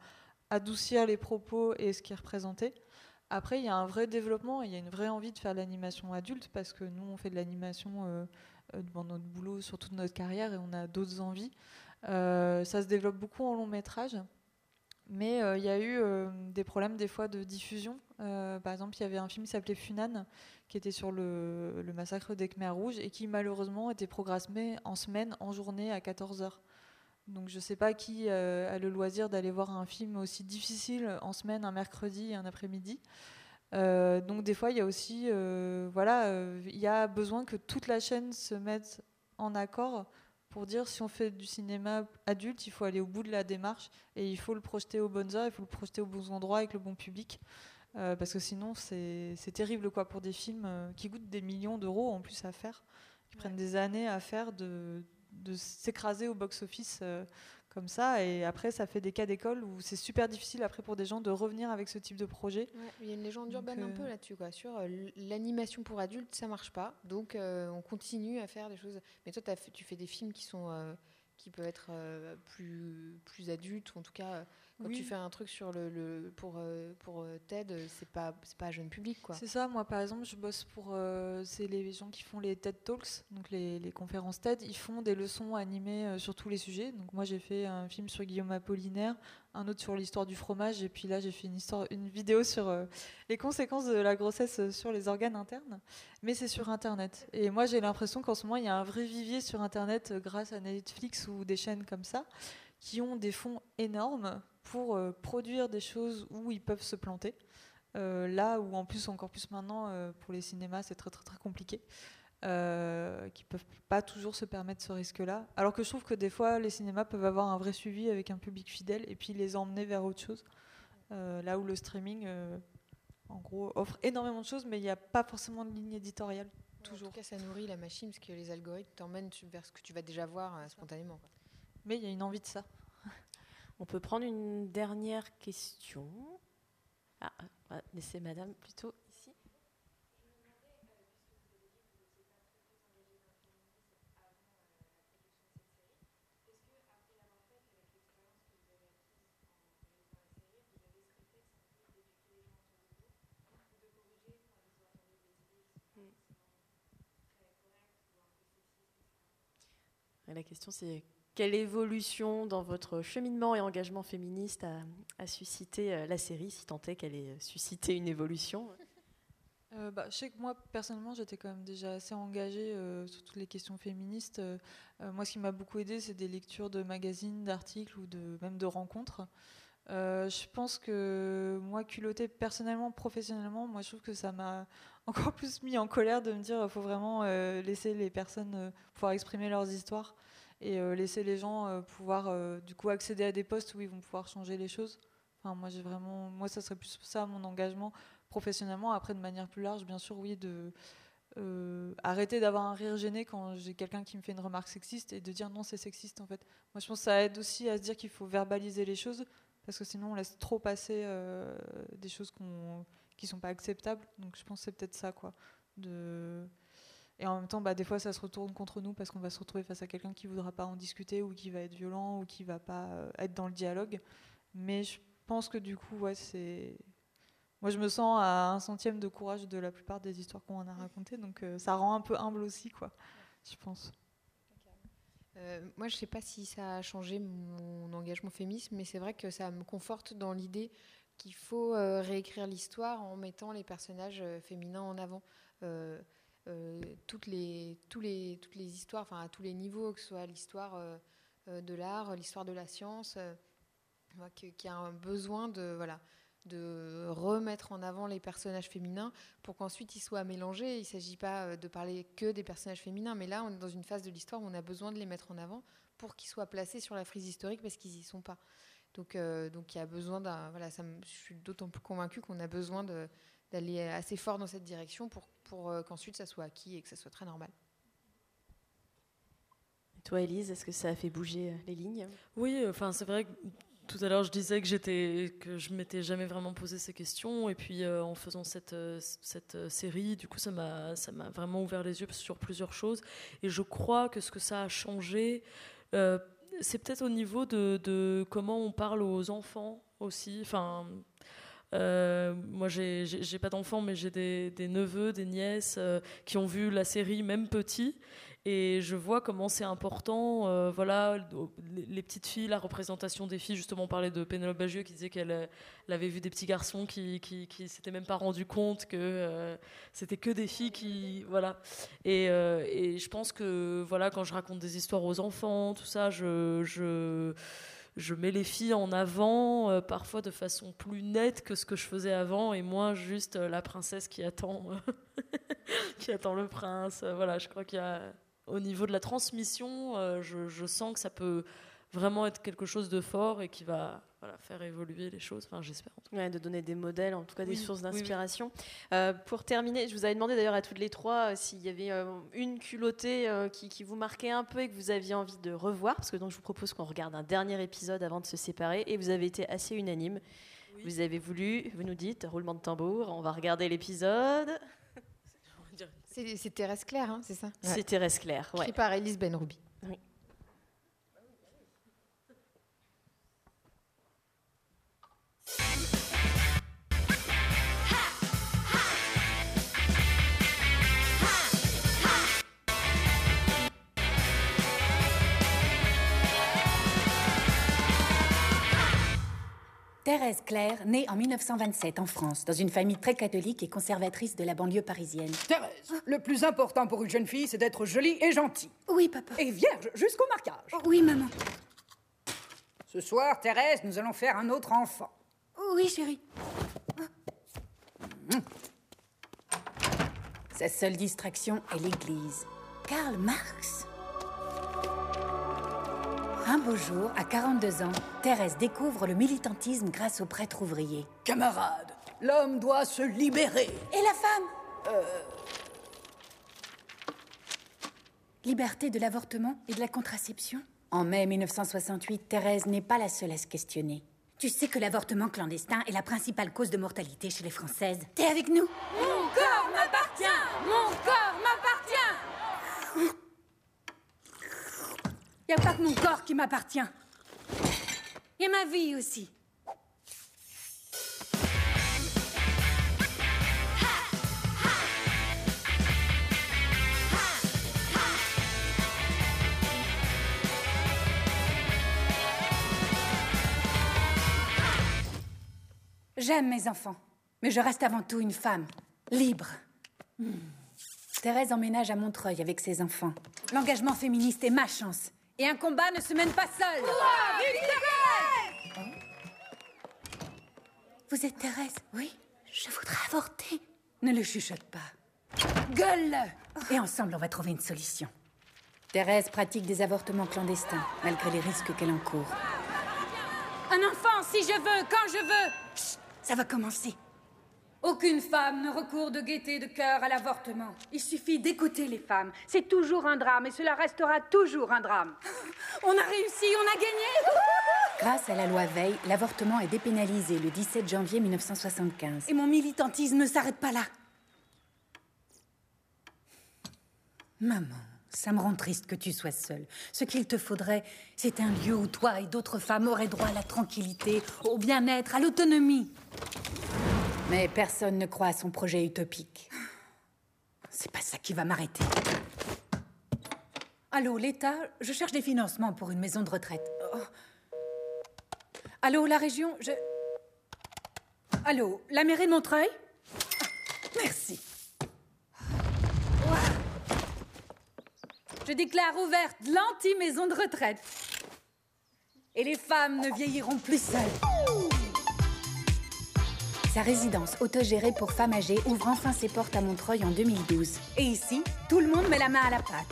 adoucir les propos et ce qui est représenté. Après, il y a un vrai développement, il y a une vraie envie de faire de l'animation adulte parce que nous, on fait de l'animation euh, euh, dans notre boulot sur toute notre carrière et on a d'autres envies. Euh, ça se développe beaucoup en long métrage, mais il y a eu des problèmes des fois de diffusion. par exemple, il y avait un film qui s'appelait Funan qui était sur le, massacre des Khmers rouges et qui malheureusement était programmé en semaine, en journée à 14h. Donc je ne sais pas qui euh, a le loisir d'aller voir un film aussi difficile en semaine, un mercredi et un après-midi. Euh, donc des fois, il y a aussi, euh, voilà, il y a besoin que toute la chaîne se mette en accord pour dire si on fait du cinéma adulte, il faut aller au bout de la démarche et il faut le projeter aux bonnes heures, il faut le projeter aux bons endroits avec le bon public. parce que sinon, c'est terrible quoi pour des films qui coûtent des millions d'euros en plus à faire, qui prennent des années à faire de, de s'écraser au box-office euh, comme ça. Et après, ça fait des cas d'école où c'est super difficile après pour des gens de revenir avec ce type de projet. Ouais, il y a une légende Donc, urbaine un euh, peu là-dessus, quoi. Sur euh, l'animation pour adultes, ça marche pas. Donc, euh, on continue à faire des choses. Mais toi, fait- tu fais des films qui sont. euh, qui peuvent être plus, plus adultes, ou en tout cas, quand Oui. tu fais un truc sur le, le- pour, euh, pour euh, TED, euh, c'est pas, c'est pas jeune public, quoi. C'est ça, moi par exemple, je bosse pour. euh, c'est les gens qui font les TED Talks, donc les, les conférences TED. Ils font des leçons animées sur tous les sujets. Donc moi j'ai fait un film sur Guillaume Apollinaire, un autre sur l'histoire du fromage, et puis là j'ai fait une, histoire, une vidéo sur euh, les conséquences de la grossesse sur les organes internes. Mais c'est sur Internet. Et moi j'ai l'impression qu'en ce moment il y a un vrai vivier sur Internet grâce à Netflix ou des chaînes comme ça qui ont des fonds énormes pour euh, produire des choses où ils peuvent se planter. Euh, là où en plus encore plus maintenant euh, pour les cinémas c'est très très très compliqué euh, qui peuvent pas toujours se permettre ce risque là alors que je trouve que des fois les cinémas peuvent avoir un vrai suivi avec un public fidèle et puis les emmener vers autre chose Euh, là où le streaming euh, en gros offre énormément de choses mais il n'y a pas forcément de ligne éditoriale Toujours. En tout cas, ça nourrit la machine parce que les algorithmes t'emmènent vers ce que tu vas déjà voir spontanément. quoi. mais il y a une envie de ça On peut prendre une dernière question. Ah, on va laisser madame plutôt ici. La question c'est quelle évolution dans votre cheminement et engagement féministe a, suscité euh, la série, si tant est qu'elle ait suscité une évolution? Euh, bah, je sais que moi, personnellement, j'étais quand même déjà assez engagée euh, sur toutes les questions féministes. Moi, ce qui m'a beaucoup aidé, c'est des lectures de magazines, d'articles ou de, même de rencontres. Je pense que moi, culottée personnellement, professionnellement, moi, je trouve que ça m'a [laughs] encore plus mis en colère de me dire qu'il faut vraiment laisser les personnes pouvoir exprimer leurs histoires et euh, laisser les gens euh, pouvoir euh, du coup accéder à des postes où ils vont pouvoir changer les choses. Enfin, moi, j'ai vraiment, moi, ça serait plus ça mon engagement professionnellement. Après, de manière plus large, bien sûr, oui, de arrêter d'avoir un rire gêné quand j'ai quelqu'un qui me fait une remarque sexiste et de dire non, c'est sexiste en fait. Moi, je pense que ça aide aussi à se dire qu'il faut verbaliser les choses parce que sinon, on laisse trop passer des choses qu'on qui sont pas acceptables. Donc, je pense que c'est peut-être ça, quoi. De et en même temps, bah, des fois, ça se retourne contre nous parce qu'on va se retrouver face à quelqu'un qui voudra pas en discuter ou qui va être violent ou qui va pas euh, être dans le dialogue. Mais je pense que du coup. Moi, je me sens à un centième de courage de la plupart des histoires qu'on en a racontées, donc euh, ça rend un peu humble aussi, quoi. Je pense. Euh, moi, je sais pas si ça a changé mon engagement féministe, mais c'est vrai que ça me conforte dans l'idée qu'il faut réécrire l'histoire en mettant les personnages féminins en avant. Toutes, les, tous les, toutes les histoires, enfin à tous les niveaux, que ce soit l'histoire euh, euh, de l'art, l'histoire de la science, euh, y a un besoin de, voilà, de remettre en avant les personnages féminins pour qu'ensuite ils soient mélangés. Il ne s'agit pas euh, de parler que des personnages féminins, mais là on est dans une phase de l'histoire où on a besoin de les mettre en avant pour qu'ils soient placés sur la frise historique parce qu'ils n'y sont pas. Donc, euh, donc il y a besoin d'un. Voilà, je suis d'autant plus convaincue qu'on a besoin de- d'aller assez fort dans cette direction pour, pour euh, qu'ensuite ça soit acquis et que ça soit très normal. Et toi, Elise, est-ce que ça a fait bouger euh, les lignes? Oui, enfin c'est vrai que tout à l'heure je disais que j'étais que je m'étais jamais vraiment posé ces questions et puis euh, en faisant cette euh, cette euh, série, du coup ça m'a ça m'a vraiment ouvert les yeux sur plusieurs choses et je crois que ce que ça a changé euh, c'est peut-être au niveau de, de comment on parle aux enfants aussi. Enfin, euh, moi, j'ai pas d'enfants, mais j'ai des, neveux, des nièces euh, qui ont vu la série même petits. Et je vois comment c'est important, euh, voilà, les, petites filles, la représentation des filles. Justement, on parlait de Pénélope Bagieux qui disait qu'elle elle avait vu des petits garçons qui, qui, s'étaient même pas rendu compte que euh, c'était que des filles qui, voilà. Et, je pense que, voilà, quand je raconte des histoires aux enfants, tout ça, je je mets les filles en avant, euh, parfois de façon plus nette que ce que je faisais avant, et moins juste euh, la princesse qui attend, [laughs] qui attend le prince. Euh, voilà, je crois qu'il y a, au niveau de la transmission, euh, je, je sens que ça peut vraiment être quelque chose de fort et qui va voilà, faire évoluer les choses. Enfin, j'espère. en tout Ouais, de donner des modèles, en tout cas des Oui, sources oui, oui. d'inspiration. Euh, pour terminer, je vous avais demandé d'ailleurs à toutes les trois euh, s'il y avait euh, une culottée euh, qui, qui vous marquait un peu et que vous aviez envie de revoir, parce que donc je vous propose qu'on regarde un dernier épisode avant de se séparer, et vous avez été assez unanime. Vous avez voulu, vous nous dites, roulement de tambour, on va regarder l'épisode. [laughs] C'est Thérèse Claire, hein, c'est ça? C'est Thérèse Claire, ouais. Écrit par Elise Benroubi. Oui. Thérèse Claire, née en 1927 en France, dans une famille très catholique et conservatrice de la banlieue parisienne. Thérèse, le plus important pour une jeune fille, c'est d'être jolie et gentille. Oui, papa. Et vierge jusqu'au mariage. Oui, maman. Ce soir, Thérèse, nous allons faire un autre enfant. Oui, chérie. Sa seule distraction est l'église. Karl Marx? Un beau jour, à 42 ans, Thérèse découvre le militantisme grâce aux prêtres ouvriers. Camarade, l'homme doit se libérer. Et la femme Liberté de l'avortement et de la contraception En mai 1968, Thérèse n'est pas la seule à se questionner. Tu sais que l'avortement clandestin est la principale cause de mortalité chez les Françaises. T'es avec nous? Y a pas que mon corps qui m'appartient. Et ma vie aussi. J'aime mes enfants, mais je reste avant tout une femme, libre. Hmm. Thérèse emménage à Montreuil avec ses enfants. L'engagement féministe est ma chance. Et un combat ne se mène pas seul. Vous êtes Thérèse Oui. Je voudrais avorter. Ne le chuchote pas. Gueule Et ensemble, on va trouver une solution. Thérèse pratique des avortements clandestins, malgré les risques qu'elle encourt. Un enfant, si je veux, quand je veux Chut, ça va commencer. Aucune femme ne recourt de gaieté de cœur à l'avortement. Il suffit d'écouter les femmes. C'est toujours un drame et cela restera toujours un drame. On a réussi, on a gagné Grâce à la loi Veil, l'avortement est dépénalisé le 17 janvier 1975. Et mon militantisme ne s'arrête pas là. Maman, ça me rend triste que tu sois seule. Ce qu'il te faudrait, c'est un lieu où toi et d'autres femmes auraient droit à la tranquillité, au bien-être, à l'autonomie. Mais personne ne croit à son projet utopique. C'est pas ça qui va m'arrêter. Allô, l'État, je cherche des financements pour une maison de retraite. Oh. Allô, la région, je... Allô, la mairie de Montreuil? Merci. Je déclare ouverte l'anti-maison de retraite. Et les femmes ne vieilliront plus seules. Sa résidence autogérée pour femmes âgées ouvre enfin ses portes à Montreuil en 2012. Et ici, tout le monde met la main à la pâte.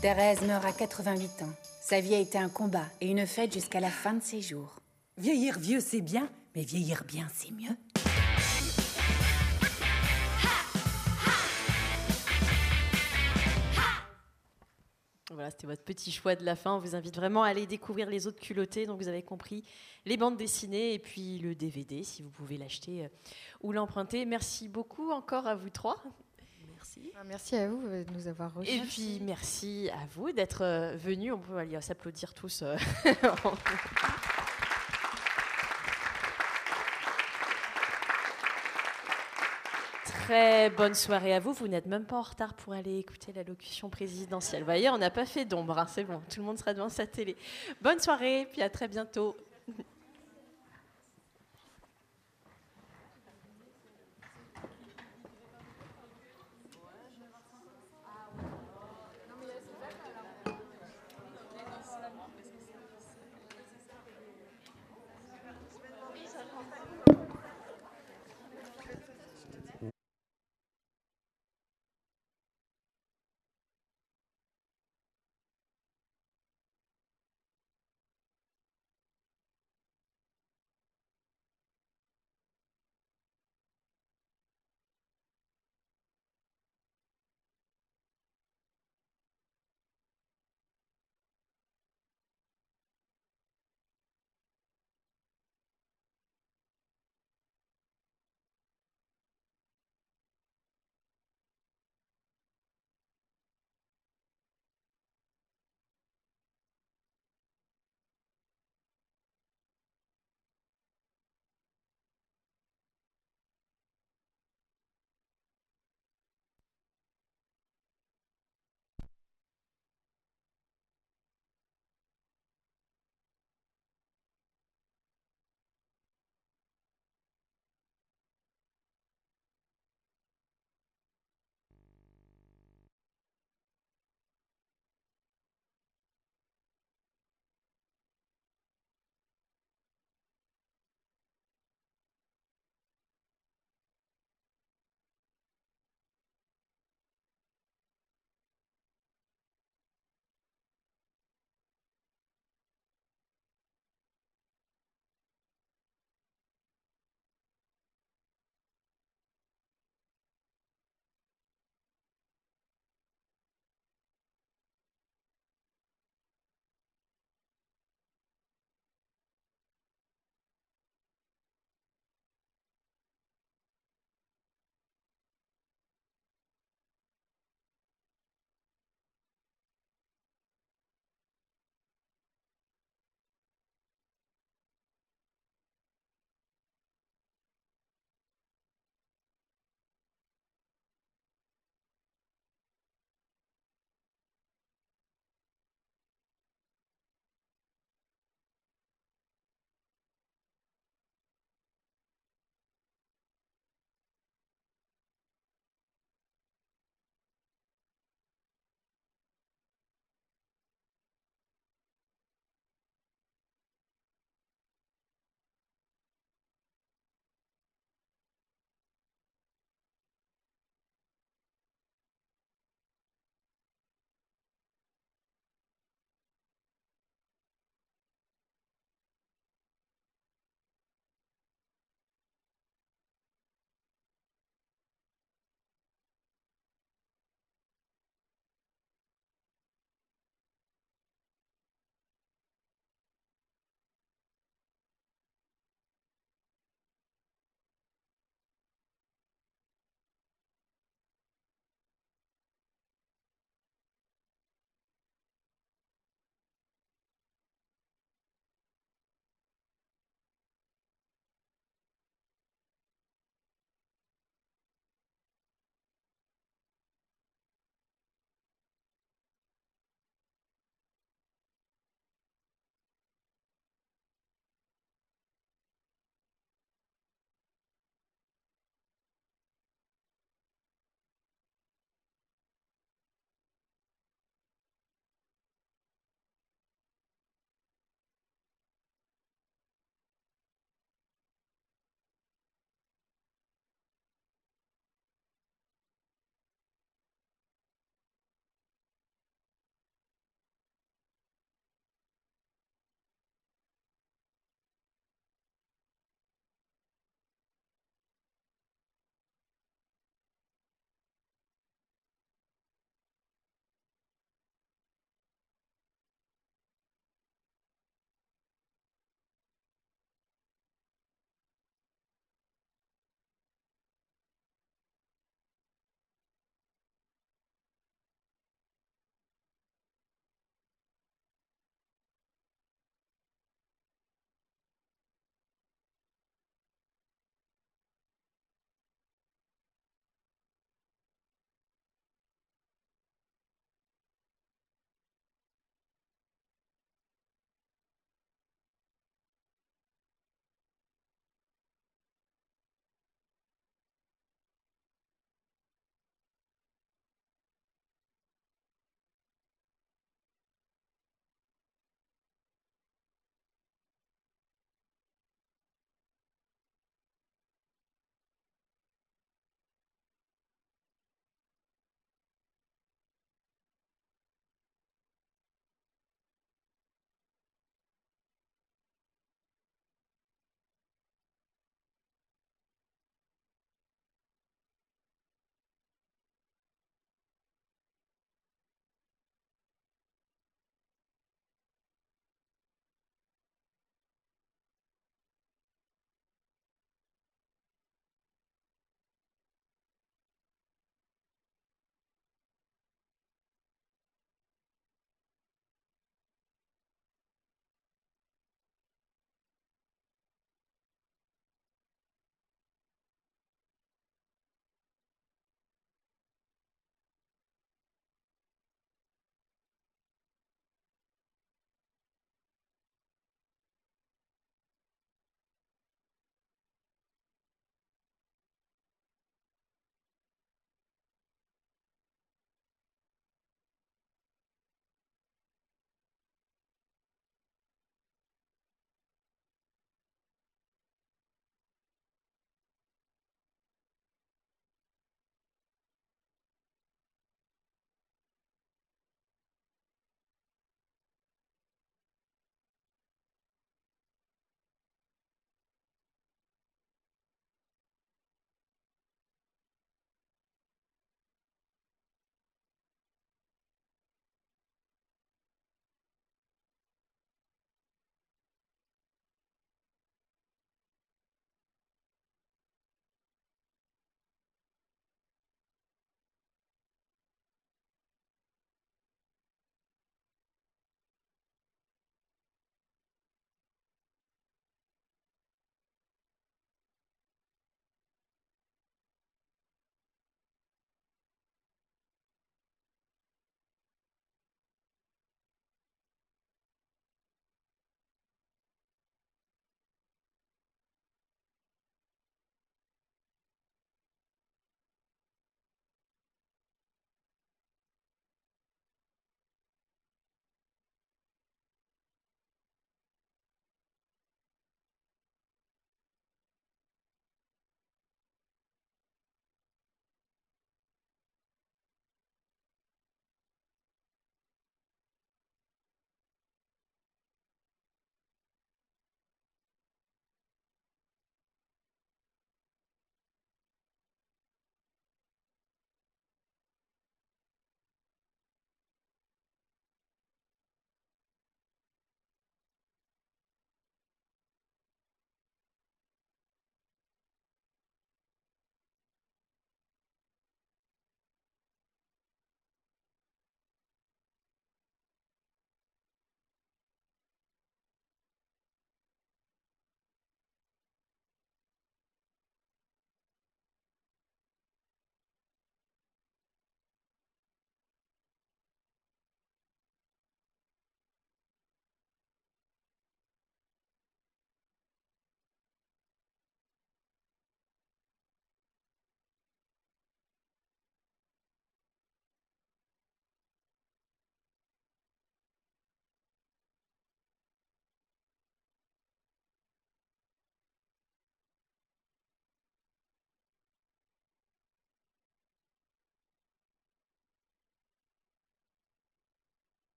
Thérèse meurt à 88 ans. Sa vie a été un combat et une fête jusqu'à la fin de ses jours. Vieillir vieux, c'est bien, mais vieillir bien, c'est mieux. Voilà, c'était votre petit choix de la fin. On vous invite vraiment à aller découvrir les autres culottés. Donc, vous avez compris les bandes dessinées et puis le DVD, si vous pouvez l'acheter euh, ou l'emprunter. Merci beaucoup encore à vous trois. Merci. Ah, Merci à vous euh, de nous avoir reçus. Et puis, merci à vous d'être euh, venus. On peut aller s'applaudir tous. [laughs] Très bonne soirée à vous. Vous n'êtes même pas en retard pour aller écouter l'allocution présidentielle. Vous voyez, on n'a pas fait d'ombre. hein. C'est bon, tout le monde sera devant sa télé. Bonne soirée, puis à très bientôt.